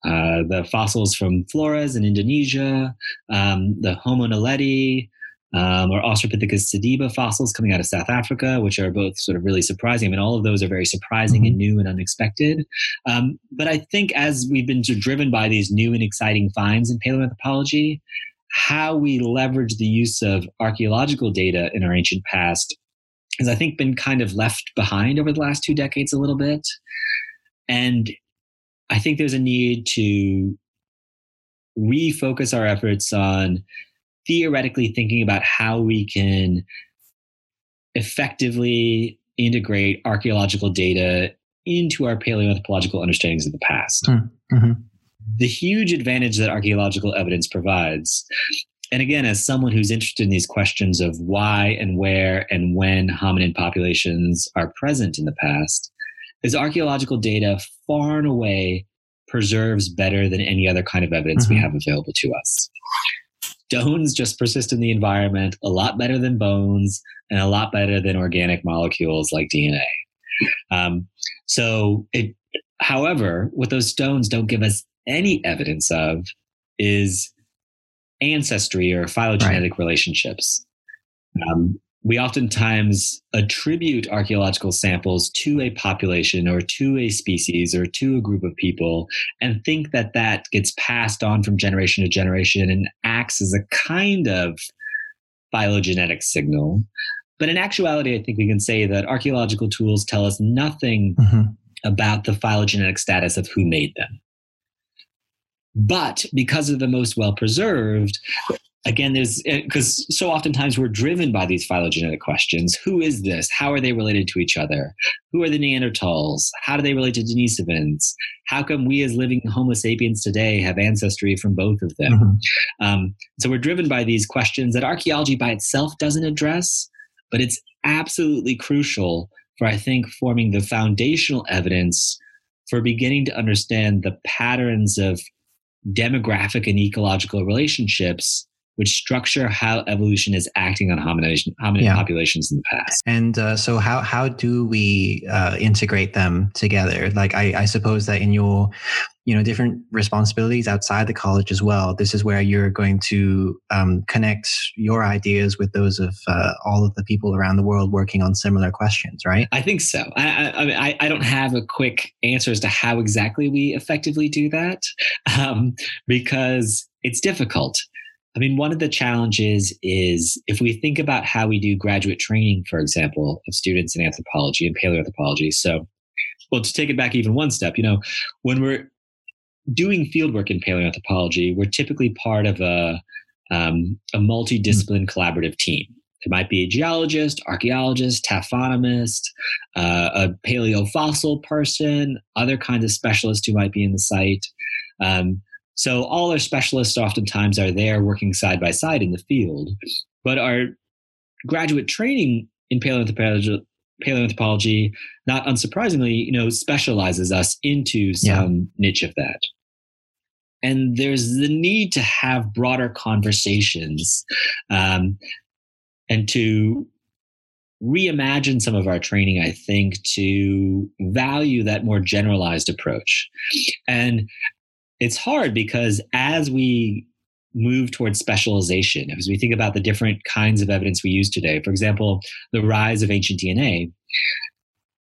uh, the fossils from Flores in Indonesia, um, the Homo naledi, um, or Australopithecus sediba fossils coming out of South Africa, which are both sort of really surprising. I mean, all of those are very surprising mm-hmm. and new and unexpected. Um, but I think as we've been driven by these new and exciting finds in paleoanthropology, how we leverage the use of archaeological data in our ancient past has, I think, been kind of left behind over the last two decades a little bit. And I think there's a need to refocus our efforts on theoretically thinking about how we can effectively integrate archaeological data into our paleoanthropological understandings of the past. Hmm. Mm-hmm the huge advantage that archaeological evidence provides and again, as someone who's interested in these questions of why and where and when hominin populations are present in the past, is archaeological data far and away preserves better than any other kind of evidence mm-hmm. we have available to us. Stones just persist in the environment a lot better than bones and a lot better than organic molecules like DNA. Um, so, it, however, what those stones don't give us any evidence of is ancestry or phylogenetic right. relationships. Um, we oftentimes attribute archaeological samples to a population or to a species or to a group of people and think that that gets passed on from generation to generation and acts as a kind of phylogenetic signal. But in actuality, I think we can say that archaeological tools tell us nothing mm-hmm. about the phylogenetic status of who made them. But because of the most well preserved, again, there's because eh, so oftentimes we're driven by these phylogenetic questions. Who is this? How are they related to each other? Who are the Neanderthals? How do they relate to Denisovans? How come we as living Homo sapiens today have ancestry from both of them? Mm-hmm. Um, so we're driven by these questions that archaeology by itself doesn't address, but it's absolutely crucial for, I think, forming the foundational evidence for beginning to understand the patterns of demographic and ecological relationships which structure how evolution is acting on hominid, hominid yeah. populations in the past. And uh, so, how how do we uh, integrate them together? Like, I, I, suppose that in your you know different responsibilities outside the college as well, this is where you're going to um, connect your ideas with those of uh, all of the people around the world working on similar questions, right? I think so. I I, mean I don't have a quick answer as to how exactly we effectively do that um, because it's difficult I mean, one of the challenges is if we think about how we do graduate training, for example, of students in anthropology and paleoanthropology. So, well, to take it back even one step, you know, when we're doing fieldwork in paleoanthropology, we're typically part of a, um, a multidiscipline mm-hmm. collaborative team. There might be a geologist, archaeologist, taphonomist, uh, a paleofossil person, other kinds of specialists who might be in the site. Um, so all our specialists oftentimes are there working side by side in the field, but our graduate training in paleoanthropology, paleoanthropology not unsurprisingly, you know, specializes us into some yeah. niche of that. And there's the need to have broader conversations um, and to reimagine some of our training, I think, to value that more generalized approach. And it's hard because as we move towards specialization, as we think about the different kinds of evidence we use today, for example, the rise of ancient DNA,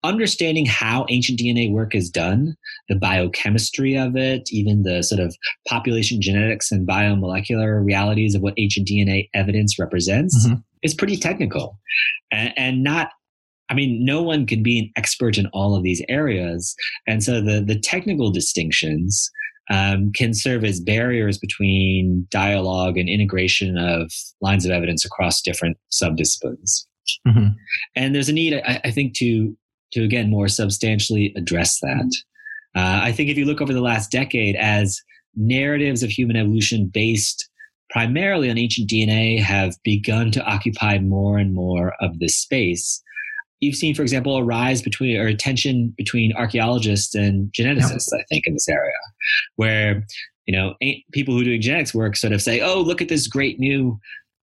understanding how ancient DNA work is done, the biochemistry of it, even the sort of population genetics and biomolecular realities of what ancient DNA evidence represents mm-hmm. is pretty technical and, and not I mean, no one can be an expert in all of these areas. And so the, the technical distinctions um, can serve as barriers between dialogue and integration of lines of evidence across different subdisciplines. Mm-hmm. And there's a need, I, I, think, to to again more substantially address that. Uh, I think if you look over the last decade, as narratives of human evolution based primarily on ancient DNA have begun to occupy more and more of this space, you've seen, for example, a rise between or a tension between archaeologists and geneticists, yeah. I think, in this area, where you know people who are doing genetics work sort of say, "Oh, look at this great new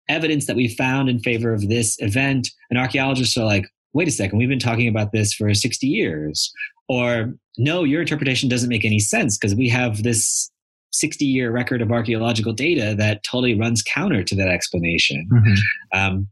evidence that we found in favor of this event," and archaeologists are like, "Wait a second, we've been talking about this for 60 years," or "No, your interpretation doesn't make any sense because we have this." 60 year record of archaeological data that totally runs counter to that explanation. Mm-hmm. Um,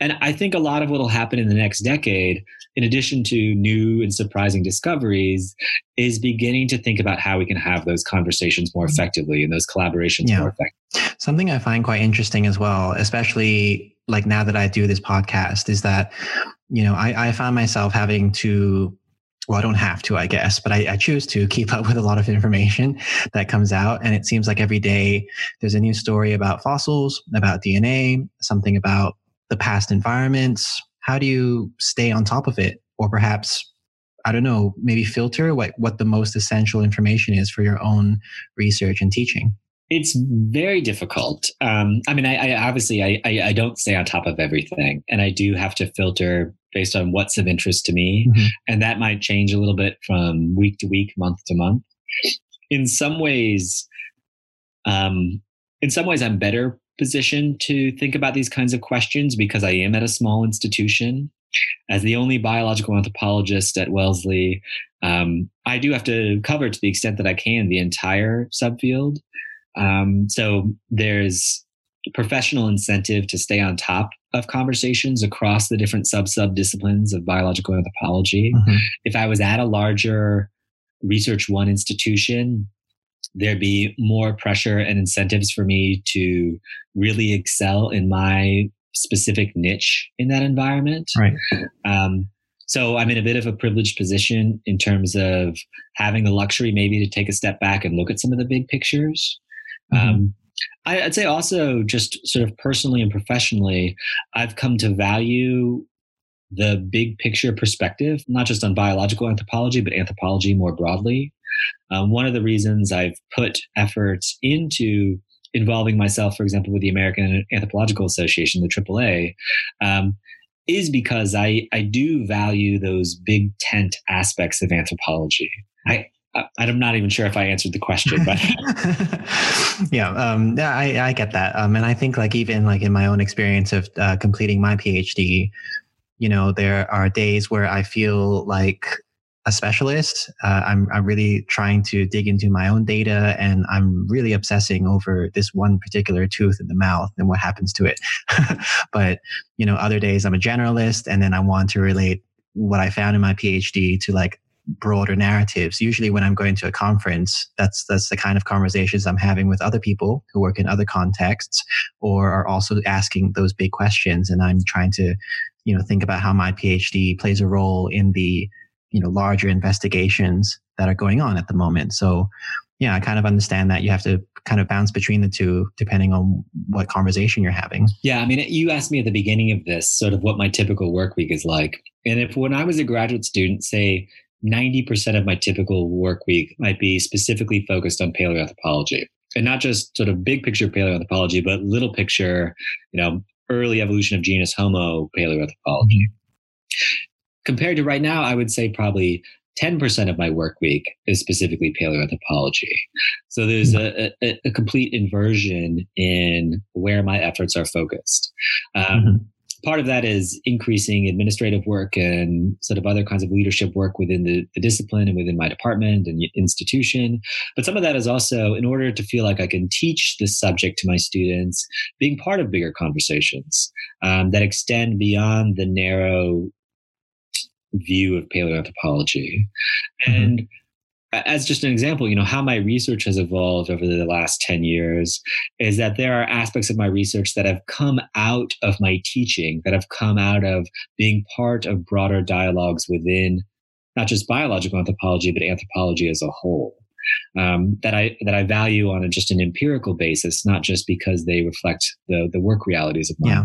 and I think a lot of what will happen in the next decade, in addition to new and surprising discoveries, is beginning to think about how we can have those conversations more mm-hmm. effectively and those collaborations yeah. more effectively. Something I find quite interesting as well, especially like now that I do this podcast, is that, you know, I, I found myself having to well, I don't have to, I guess, but I, I, choose to keep up with a lot of information that comes out. And it seems like every day there's a new story about fossils, about DNA, something about the past environments? How do you stay on top of it? Or perhaps, I don't know, maybe filter what, what the most essential information is for your own research and teaching? It's very difficult. Um, I mean, I, I obviously I, I, I don't stay on top of everything, and I do have to filter based on what's of interest to me, mm-hmm. and that might change a little bit from week to week, month to month. In some ways, um, in some ways, I'm better positioned to think about these kinds of questions because I am at a small institution. As the only biological anthropologist at Wellesley, um, I do have to cover to the extent that I can the entire subfield. Um, so there's professional incentive to stay on top of conversations across the different sub sub disciplines of biological anthropology. Mm-hmm. If I was at a larger research one institution, there'd be more pressure and incentives for me to really excel in my specific niche in that environment. Right. Um, so I'm in a bit of a privileged position in terms of having the luxury maybe to take a step back and look at some of the big pictures. Mm-hmm. Um, I, would say also just sort of personally and professionally, I've come to value the big picture perspective, not just on biological anthropology, but anthropology more broadly. Um, one of the reasons I've put efforts into involving myself, for example, with the American Anthropological Association, the AAA, um, is because I, I do value those big tent aspects of anthropology. I, I'm not even sure if I answered the question, but yeah, um, yeah, I, I get that, um, and I think like even like in my own experience of uh, completing my PhD, you know, there are days where I feel like a specialist. Uh, I'm I'm really trying to dig into my own data, and I'm really obsessing over this one particular tooth in the mouth and what happens to it. but you know, other days I'm a generalist, and then I want to relate what I found in my PhD to like broader narratives. Usually, when I'm going to a conference, that's that's the kind of conversations I'm having with other people who work in other contexts, or are also asking those big questions. And I'm trying to, you know, think about how my PhD plays a role in the, you know, larger investigations that are going on at the moment. So, yeah, I kind of understand that you have to kind of bounce between the two depending on what conversation you're having. Yeah, I mean, you asked me at the beginning of this sort of what my typical work week is like. And if when I was a graduate student, say 90% of my typical work week might be specifically focused on paleoanthropology and not just sort of big picture paleoanthropology, but little picture, you know, early evolution of genus Homo paleoanthropology. Mm-hmm. Compared to right now, I would say probably 10% of my work week is specifically paleoanthropology. So there's mm-hmm. a, a, a, complete inversion in where my efforts are focused. Um, mm-hmm part of that is increasing administrative work and sort of other kinds of leadership work within the, the, discipline and within my department and institution. But some of that is also in order to feel like I can teach this subject to my students, being part of bigger conversations um, that extend beyond the narrow view of paleoanthropology. Mm-hmm. And as just an example, you know, how my research has evolved over the last 10 years is that there are aspects of my research that have come out of my teaching, that have come out of being part of broader dialogues within not just biological anthropology, but anthropology as a whole. Um, that I that I value on a, just an empirical basis, not just because they reflect the the work realities of my yeah.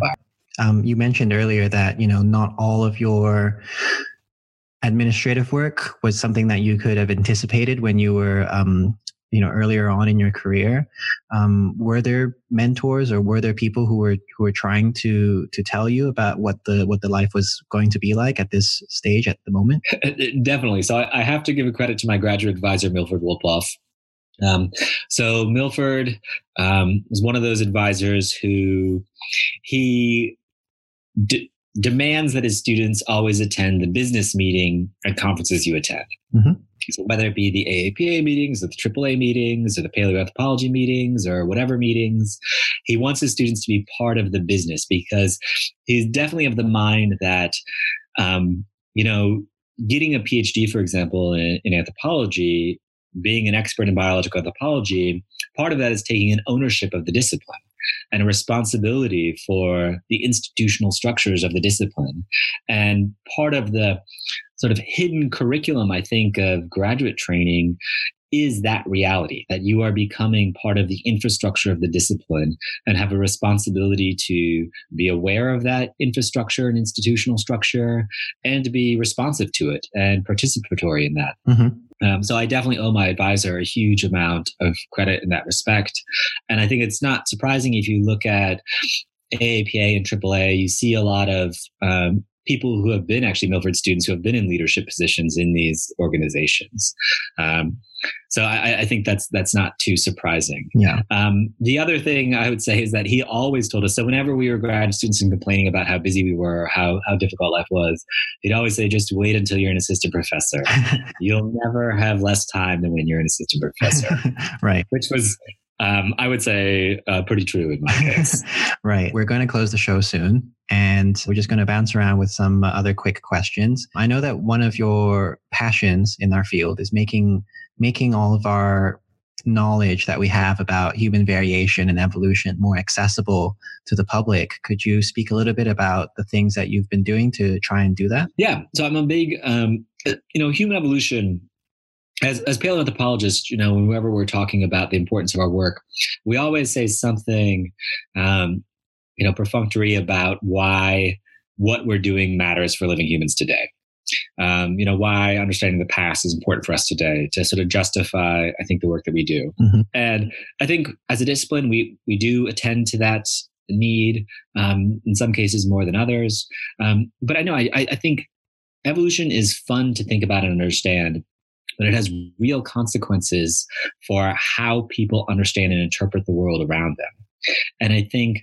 Um, you mentioned earlier that you know not all of your administrative work was something that you could have anticipated when you were um, you know earlier on in your career. Um, were there mentors or were there people who were who were trying to to tell you about what the what the life was going to be like at this stage at the moment? Definitely. So i, I have to give a credit to my graduate advisor milford wolpoff um, so milford um, was one of those advisors who he d- demands that his students always attend the business meeting at conferences you attend. Mm-hmm. So whether it be the AAPA meetings or the AAA meetings or the paleoanthropology meetings or whatever meetings, he wants his students to be part of the business because he's definitely of the mind that, um, you know, getting a PhD, for example, in, in anthropology, being an expert in biological anthropology, part of that is taking an ownership of the discipline and a responsibility for the institutional structures of the discipline. And part of the sort of hidden curriculum, I think, of graduate training is that reality that you are becoming part of the infrastructure of the discipline and have a responsibility to be aware of that infrastructure and institutional structure and to be responsive to it and participatory in that. Mm-hmm. Um, so I definitely owe my advisor a huge amount of credit in that respect. And I think it's not surprising if you look at AAPA and AAA, you see a lot of um, people who have been actually Milford students who have been in leadership positions in these organizations. Um, so I, I, think that's that's not too surprising. Yeah. Um, the other thing I would say is that he always told us. So whenever we were grad students and complaining about how busy we were, how how difficult life was, he'd always say, "Just wait until you're an assistant professor. You'll never have less time than when you're an assistant professor." right. Which was um, I would say uh, pretty true in my case. right. We're going to close the show soon, and we're just going to bounce around with some other quick questions. I know that one of your passions in our field is making making all of our knowledge that we have about human variation and evolution more accessible to the public. Could you speak a little bit about the things that you've been doing to try and do that? Yeah. So I'm a big, um, you know, human evolution as, as paleoanthropologists, you know, whenever we're talking about the importance of our work, we always say something, um, you know, perfunctory about why what we're doing matters for living humans today. Um, you know, why understanding the past is important for us today to sort of justify, I think, the work that we do. Mm-hmm. And I think as a discipline, we we do attend to that need um, in some cases more than others. Um, but I know I, I think evolution is fun to think about and understand but it has real consequences for how people understand and interpret the world around them. And I think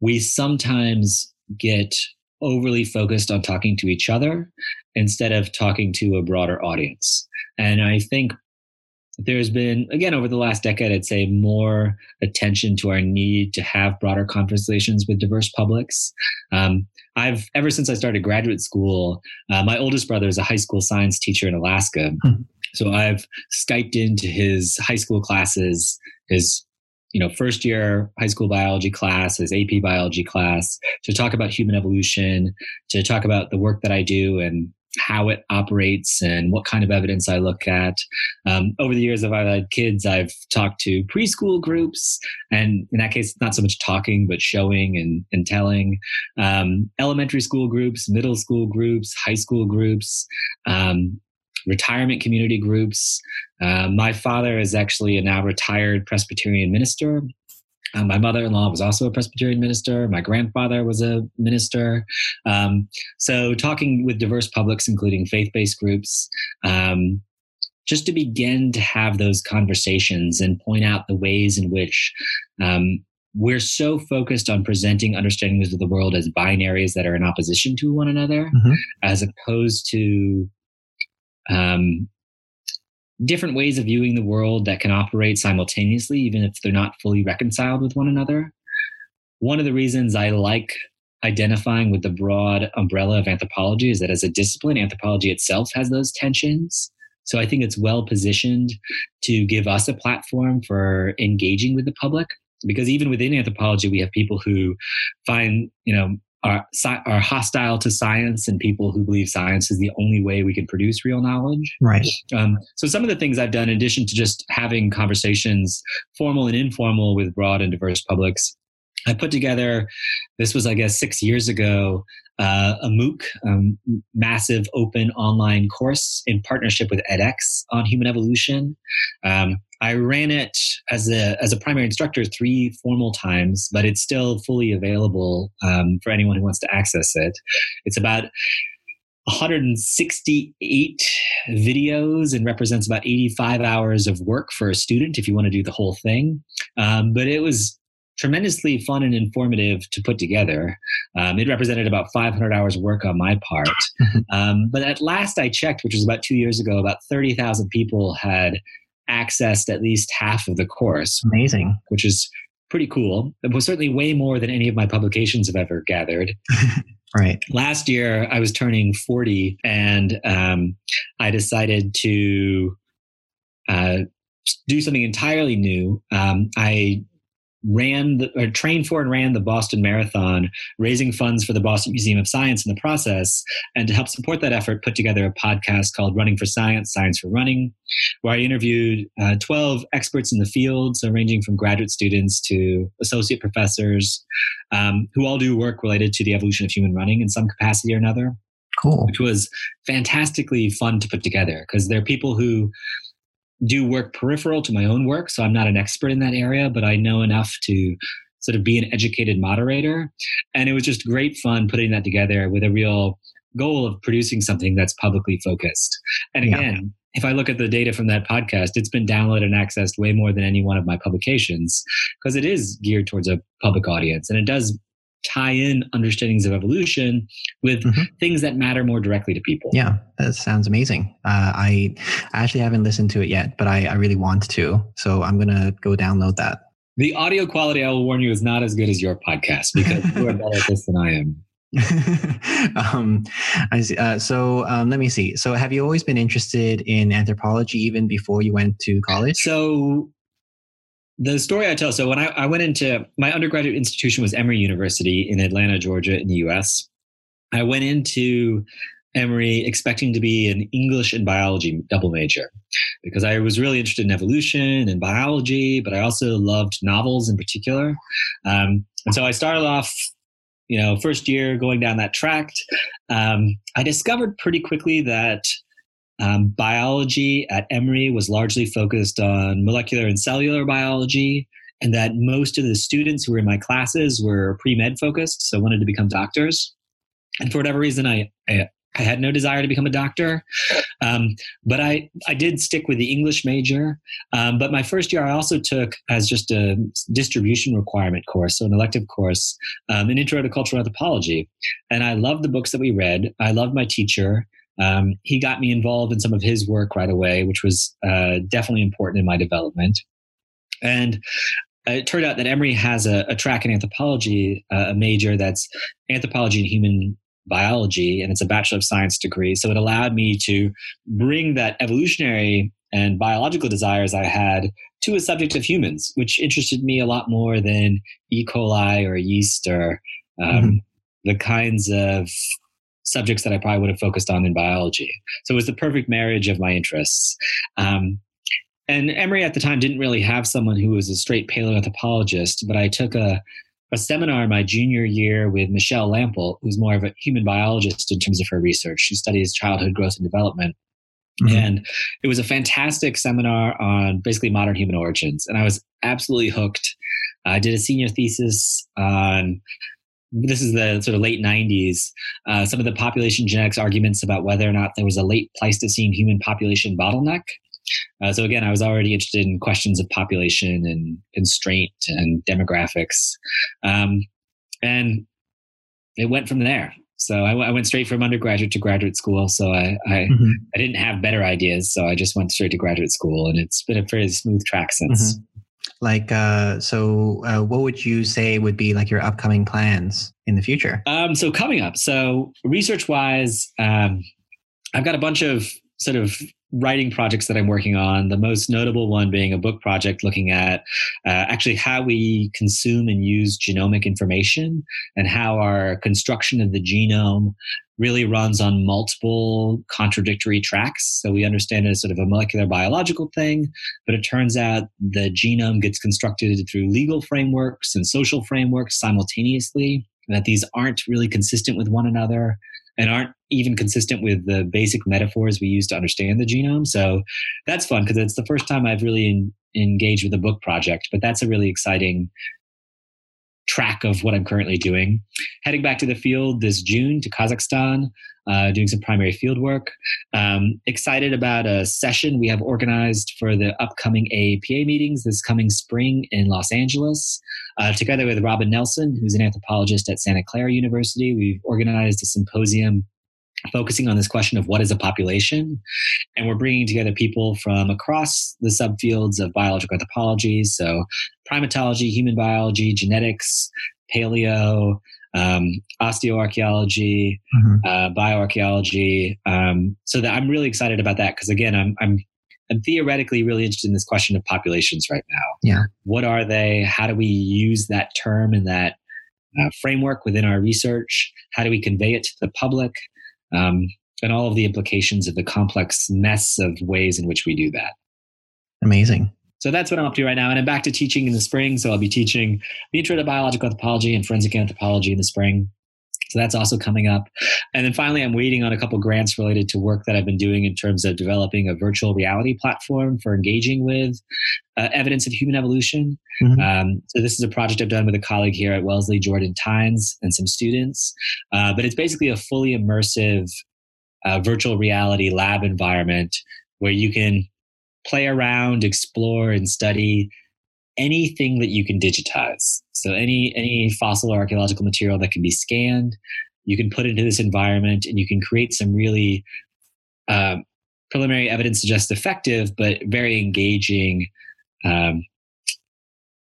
we sometimes get overly focused on talking to each other instead of talking to a broader audience. And I think there's been, again, over the last decade, I'd say more attention to our need to have broader conversations with diverse publics. Um, I've, ever since I started graduate school, uh, my oldest brother is a high school science teacher in Alaska. Hmm. So I've Skyped into his high school classes, his you know first year high school biology class his ap biology class to talk about human evolution to talk about the work that i do and how it operates and what kind of evidence I look at. Um, over the years, if I've had kids, I've talked to preschool groups, and in that case, not so much talking, but showing and, and telling. Um, elementary school groups, middle school groups, high school groups. Um, retirement community groups. Uh, my father is actually a now retired Presbyterian minister. Uh, my mother-in-law was also a Presbyterian minister. My grandfather was a minister. Um, so, talking with diverse publics, including faith-based groups, um, just to begin to have those conversations and point out the ways in which um, we're so focused on presenting understandings of the world as binaries that are in opposition to one another, mm-hmm. as opposed to um, different ways of viewing the world that can operate simultaneously, even if they're not fully reconciled with one another. One of the reasons I like identifying with the broad umbrella of anthropology is that as a discipline, anthropology itself has those tensions. So I think it's well positioned to give us a platform for engaging with the public because even within anthropology we have people who find you know are, are hostile to science and people who believe science is the only way we can produce real knowledge. Right. Um, so some of the things I've done, in addition to just having conversations, formal and informal, with broad and diverse publics, I put together. This was, I guess, six years ago. Uh, a MOOC, um, massive open online course in partnership with edX on human evolution. Um, I ran it as a as a primary instructor three formal times, but it's still fully available um, for anyone who wants to access it. It's about 168 videos and represents about 85 hours of work for a student if you want to do the whole thing. Um, but it was tremendously fun and informative to put together. Um, it represented about 500 hours of work on my part. um, but at last I checked, which was about two years ago, about 30,000 people had accessed at least half of the course. Amazing. Which is pretty cool. It was certainly way more than any of my publications have ever gathered. right. Last year, I was turning 40 and um, I decided to uh, do something entirely new. Um, I ran the, or trained for and ran the Boston Marathon, raising funds for the Boston Museum of Science in the process. And to help support that effort, put together a podcast called Running for Science, Science for Running, where I interviewed uh, 12 experts in the field, so ranging from graduate students to associate professors, um, who all do work related to the evolution of human running in some capacity or another. Cool. which was fantastically fun to put together because there are people who do work peripheral to my own work. So I'm not an expert in that area, but I know enough to sort of be an educated moderator. And it was just great fun putting that together with a real goal of producing something that's publicly focused. And Yeah. again, if I look at the data from that podcast, it's been downloaded and accessed way more than any one of my publications because it is geared towards a public audience and it does tie in understandings of evolution with Mhm. things that matter more directly to people. Yeah, that sounds amazing. Uh, I actually haven't listened to it yet, but I, I really want to. So I'm going to go download that. The audio quality, I will warn you, is not as good as your podcast because you are better at this than I am. um, I see. Uh, so um, let me see. So have you always been interested in anthropology even before you went to college? So the story I tell, so when I, I went into my undergraduate institution was Emory University in Atlanta, Georgia, in the US. I went into Emory expecting to be an English and biology double major because I was really interested in evolution and biology, but I also loved novels in particular. Um, and so I started off, you know, first year going down that track. Um, I discovered pretty quickly that um, biology at Emory was largely focused on molecular and cellular biology, and that most of the students who were in my classes were pre med focused, so wanted to become doctors. And for whatever reason, I, I, I had no desire to become a doctor, um, but I, I did stick with the English major. Um, but my first year, I also took as just a distribution requirement course, so an elective course, um, an intro to cultural anthropology. And I loved the books that we read. I loved my teacher. Um, he got me involved in some of his work right away, which was uh, definitely important in my development. And it turned out that Emory has a, a track in anthropology, uh, a major that's anthropology and human biology, and it's a Bachelor of Science degree. So it allowed me to bring that evolutionary and biological desires I had to a subject of humans, which interested me a lot more than E. coli or yeast or um, Mhm. the kinds of subjects that I probably would have focused on in biology. So it was the perfect marriage of my interests. Um, and Emory at the time didn't really have someone who was a straight paleoanthropologist, but I took a, a seminar my junior year with Michelle Lampl, who's more of a human biologist in terms of her research. She studies childhood growth and development. Mhm. And it was a fantastic seminar on basically modern human origins. And I was absolutely hooked. I did a senior thesis on this is the sort of late 90s, uh, some of the population genetics arguments about whether or not there was a late Pleistocene human population bottleneck. Uh, so again, I was already interested in questions of population and constraint and demographics, um, and it went from there. So I, w- I went straight from undergraduate to graduate school. So I, I, Mhm. I didn't have better ideas, so I just went straight to graduate school, and it's been a fairly smooth track since. Like, uh, so uh, what would you say would be like your upcoming plans in the future? Um, so coming up, so research wise, um, I've got a bunch of sort of writing projects that I'm working on. The most notable one being a book project looking at uh, actually how we consume and use genomic information and how our construction of the genome really runs on multiple contradictory tracks. So we understand it as sort of a molecular biological thing, but it turns out the genome gets constructed through legal frameworks and social frameworks simultaneously, that these aren't really consistent with one another and aren't even consistent with the basic metaphors we use to understand the genome. So that's fun because it's the first time I've really in, engaged with a book project, but that's a really exciting track of what I'm currently doing. Heading back to the field this June to Kazakhstan, uh, doing some primary field work. Um, excited about a session we have organized for the upcoming AAPA meetings this coming spring in Los Angeles. Uh, together with Robin Nelson, who's an anthropologist at Santa Clara University, we've organized a symposium focusing on this question of what is a population. And we're bringing together people from across the subfields of biological anthropology, so primatology, human biology, genetics, paleo, um, osteoarchaeology, Mhm. uh, bioarchaeology. Um, so that I'm really excited about that because again, I'm, I'm I'm theoretically really interested in this question of populations right now. Yeah. What are they? How do we use that term and that uh, framework within our research? How do we convey it to the public? Um, and all of the implications of the complex mess of ways in which we do that. Amazing. So that's what I'm up to right now. And I'm back to teaching in the spring. So I'll be teaching the intro to biological anthropology and forensic anthropology in the spring. So that's also coming up. And then finally, I'm waiting on a couple grants related to work that I've been doing in terms of developing a virtual reality platform for engaging with uh, evidence of human evolution. Mm-hmm. Um, so this is a project I've done with a colleague here at Wellesley, Jordan Tynes, and some students. Uh, but it's basically a fully immersive uh, virtual reality lab environment where you can play around, explore, and study anything that you can digitize. So any any fossil or archaeological material that can be scanned, you can put into this environment, and you can create some really uh, preliminary evidence suggests effective but very engaging um,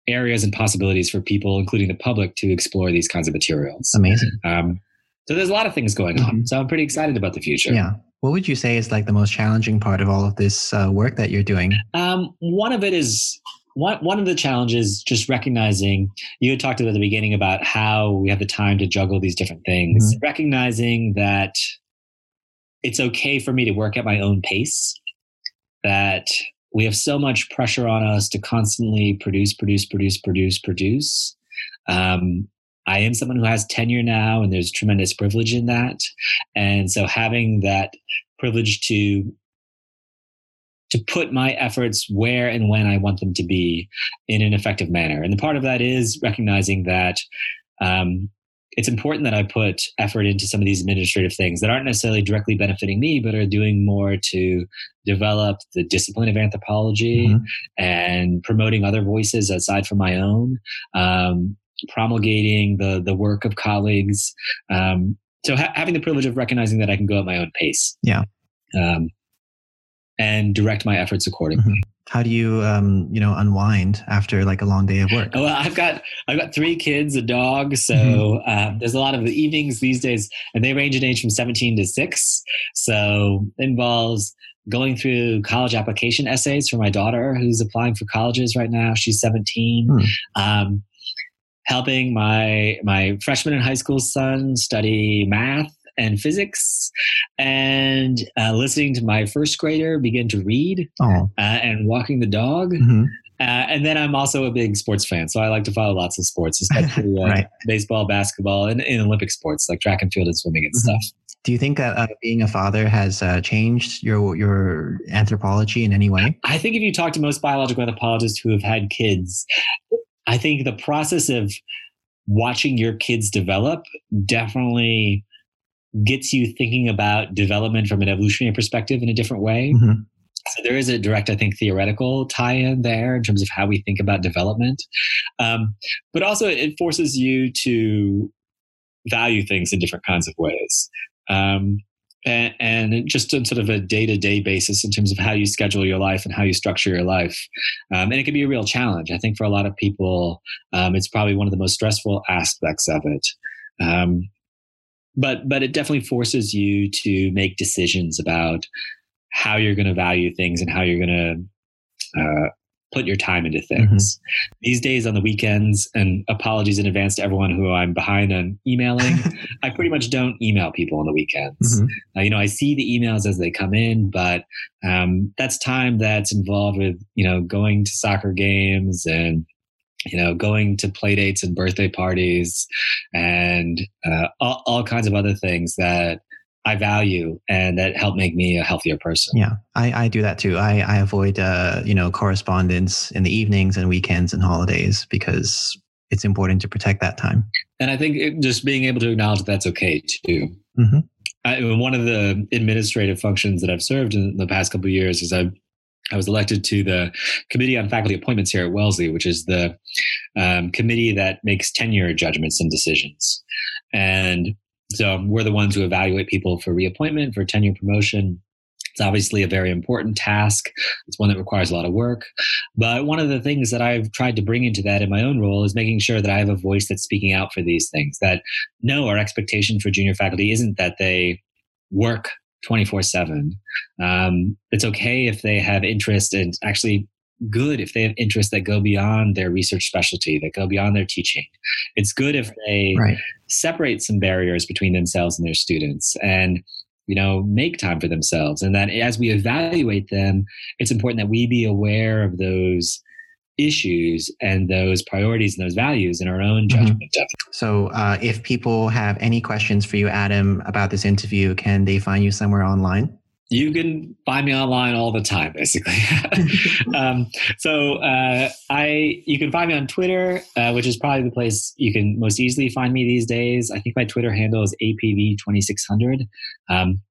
areas and possibilities for people, including the public, to explore these kinds of materials. Amazing. Um, so there's a lot of things going on. Mm-hmm. So I'm pretty excited about the future. Yeah. What would you say is like the most challenging part of all of this uh, work that you're doing? Um, one of it is one one of the challenges just recognizing you had talked at the beginning about how we have the time to juggle these different things. Mm-hmm. Recognizing that it's okay for me to work at my own pace. That we have so much pressure on us to constantly produce, produce, produce, produce, produce. Um, I am someone who has tenure now, and there's tremendous privilege in that. And so having that privilege to to put my efforts where and when I want them to be in an effective manner. And the part of that is recognizing that um, it's important that I put effort into some of these administrative things that aren't necessarily directly benefiting me, but are doing more to develop the discipline of anthropology mm-hmm. and promoting other voices aside from my own. Um, promulgating the the work of colleagues. Um, so ha- having the privilege of recognizing that I can go at my own pace. Yeah. Um, and direct my efforts accordingly. Mm-hmm. How do you, um, you know, unwind after like a long day of work? Oh, well, I've got I've got three kids, a dog, so mm-hmm. uh, there's a lot of the evenings these days, and they range in age from 17 to six. So it involves going through college application essays for my daughter who's applying for colleges right now. She's 17. Mm. Um, helping my my freshman and high school son study math and physics and uh, listening to my first grader begin to read uh, and walking the dog mm-hmm. uh, and then i'm also a big sports fan so i like to follow lots of sports especially uh, right. baseball basketball and, and, olympic sports like track and field and swimming and mm-hmm. stuff do you think that uh, being a father has uh, changed your your anthropology in any way? I think if you talk to most biological anthropologists who have had kids, I think the process of watching your kids develop definitely gets you thinking about development from an evolutionary perspective in a different way. Mm-hmm. So there is a direct, I think, theoretical tie-in there in terms of how we think about development, um, but also it forces you to value things in different kinds of ways. Um, and, and, just on sort of a day-to-day basis in terms of how you schedule your life and how you structure your life um, and it can be a real challenge i think for a lot of people um, it's probably one of the most stressful aspects of it um, but but it definitely forces you to make decisions about how you're going to value things and how you're going to uh, put your time into things. Mm-hmm. These days on the weekends, and apologies in advance to everyone who I'm behind on emailing, I pretty much don't email people on the weekends. Mm-hmm. Uh, you know, I see the emails as they come in, but um, that's time that's involved with, you know, going to soccer games and you know, going to play dates and birthday parties and uh, all, all kinds of other things that I value and that help make me a healthier person. Yeah, I, I do that too. I, I avoid, uh, you know, correspondence in the evenings and weekends and holidays because it's important to protect that time. And I think it, just being able to acknowledge that that's okay too. Mm-hmm. I, one of the administrative functions that I've served in the past couple of years is I've I was elected to the Committee on Faculty Appointments here at Wellesley, which is the um, committee that makes tenure judgments and decisions. And so we're the ones who evaluate people for reappointment, for tenure promotion. It's obviously a very important task. It's one that requires a lot of work. But one of the things that I've tried to bring into that in my own role is making sure that I have a voice that's speaking out for these things. That no, our expectation for junior faculty isn't that they work 24 7. Um, it's okay if they have interest and actually good if they have interests that go beyond their research specialty, that go beyond their teaching. It's good if they right. separate some barriers between themselves and their students and you know make time for themselves and that as we evaluate them it's important that we be aware of those issues and those priorities and those values in our own mm-hmm. judgment mm-hmm. So, uh, if people have any questions for you, Adam, about this interview, can they find you somewhere online? you can find me online all the time, basically. um, so uh, I, you can find me on Twitter, uh, which is probably the place you can most easily find me these days. I think my Twitter handle is APV2600. Um,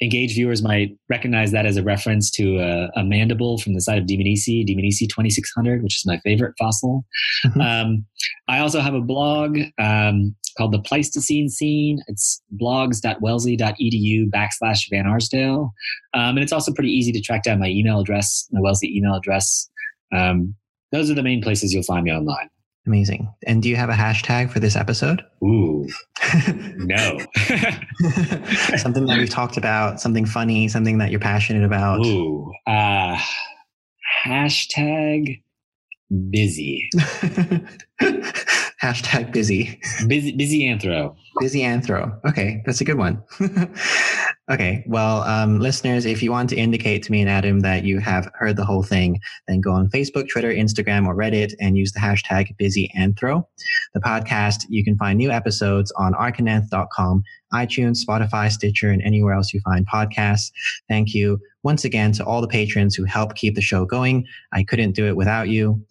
engaged viewers might recognize that as a reference to a, a mandible from the side of Dmanisi, Dmanisi 2600, which is my favorite fossil. Mm-hmm. Um, I also have a blog um, called The Pleistocene Scene. It's blogs.wellesley.edu backslash Van Arsdale. Um, and it's also pretty easy to track down my email address, my Wellesley email address. Um, those are the main places you'll find me online. Amazing. And do you have a hashtag for this episode? Ooh, no. something that we've talked about, something funny, something that you're passionate about. Ooh, uh, hashtag busy. Hashtag busy. Busy, busy anthro. Busy anthro. Okay, that's a good one. okay, well, um, listeners, if you want to indicate to me and Adam that you have heard the whole thing, then go on Facebook, Twitter, Instagram, or Reddit and use the hashtag busy anthro. The podcast, you can find new episodes on archandanth.com, iTunes, Spotify, Stitcher, and anywhere else you find podcasts. Thank you once again to all the patrons who help keep the show going. I couldn't do it without you.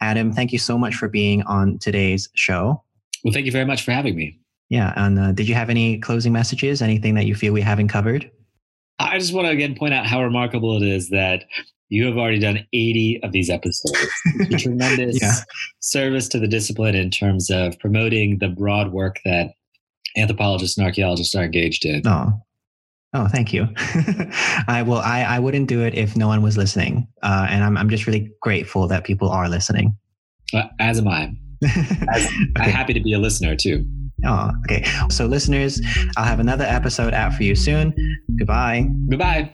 Adam, thank you so much for being on today's show. Well, thank you very much for having me. Yeah. And uh, did you have any closing messages? Anything that you feel we haven't covered? I just want to again point out how remarkable it is that you have already done 80 of these episodes. It's a tremendous yeah. service to the discipline in terms of promoting the broad work that anthropologists and archaeologists are engaged in. Oh, Oh, thank you. I will. I, I wouldn't do it if no one was listening, uh, and I'm I'm just really grateful that people are listening. Uh, as am I. As, okay. I'm happy to be a listener too. Oh, okay. So, listeners, I'll have another episode out for you soon. Goodbye. Goodbye.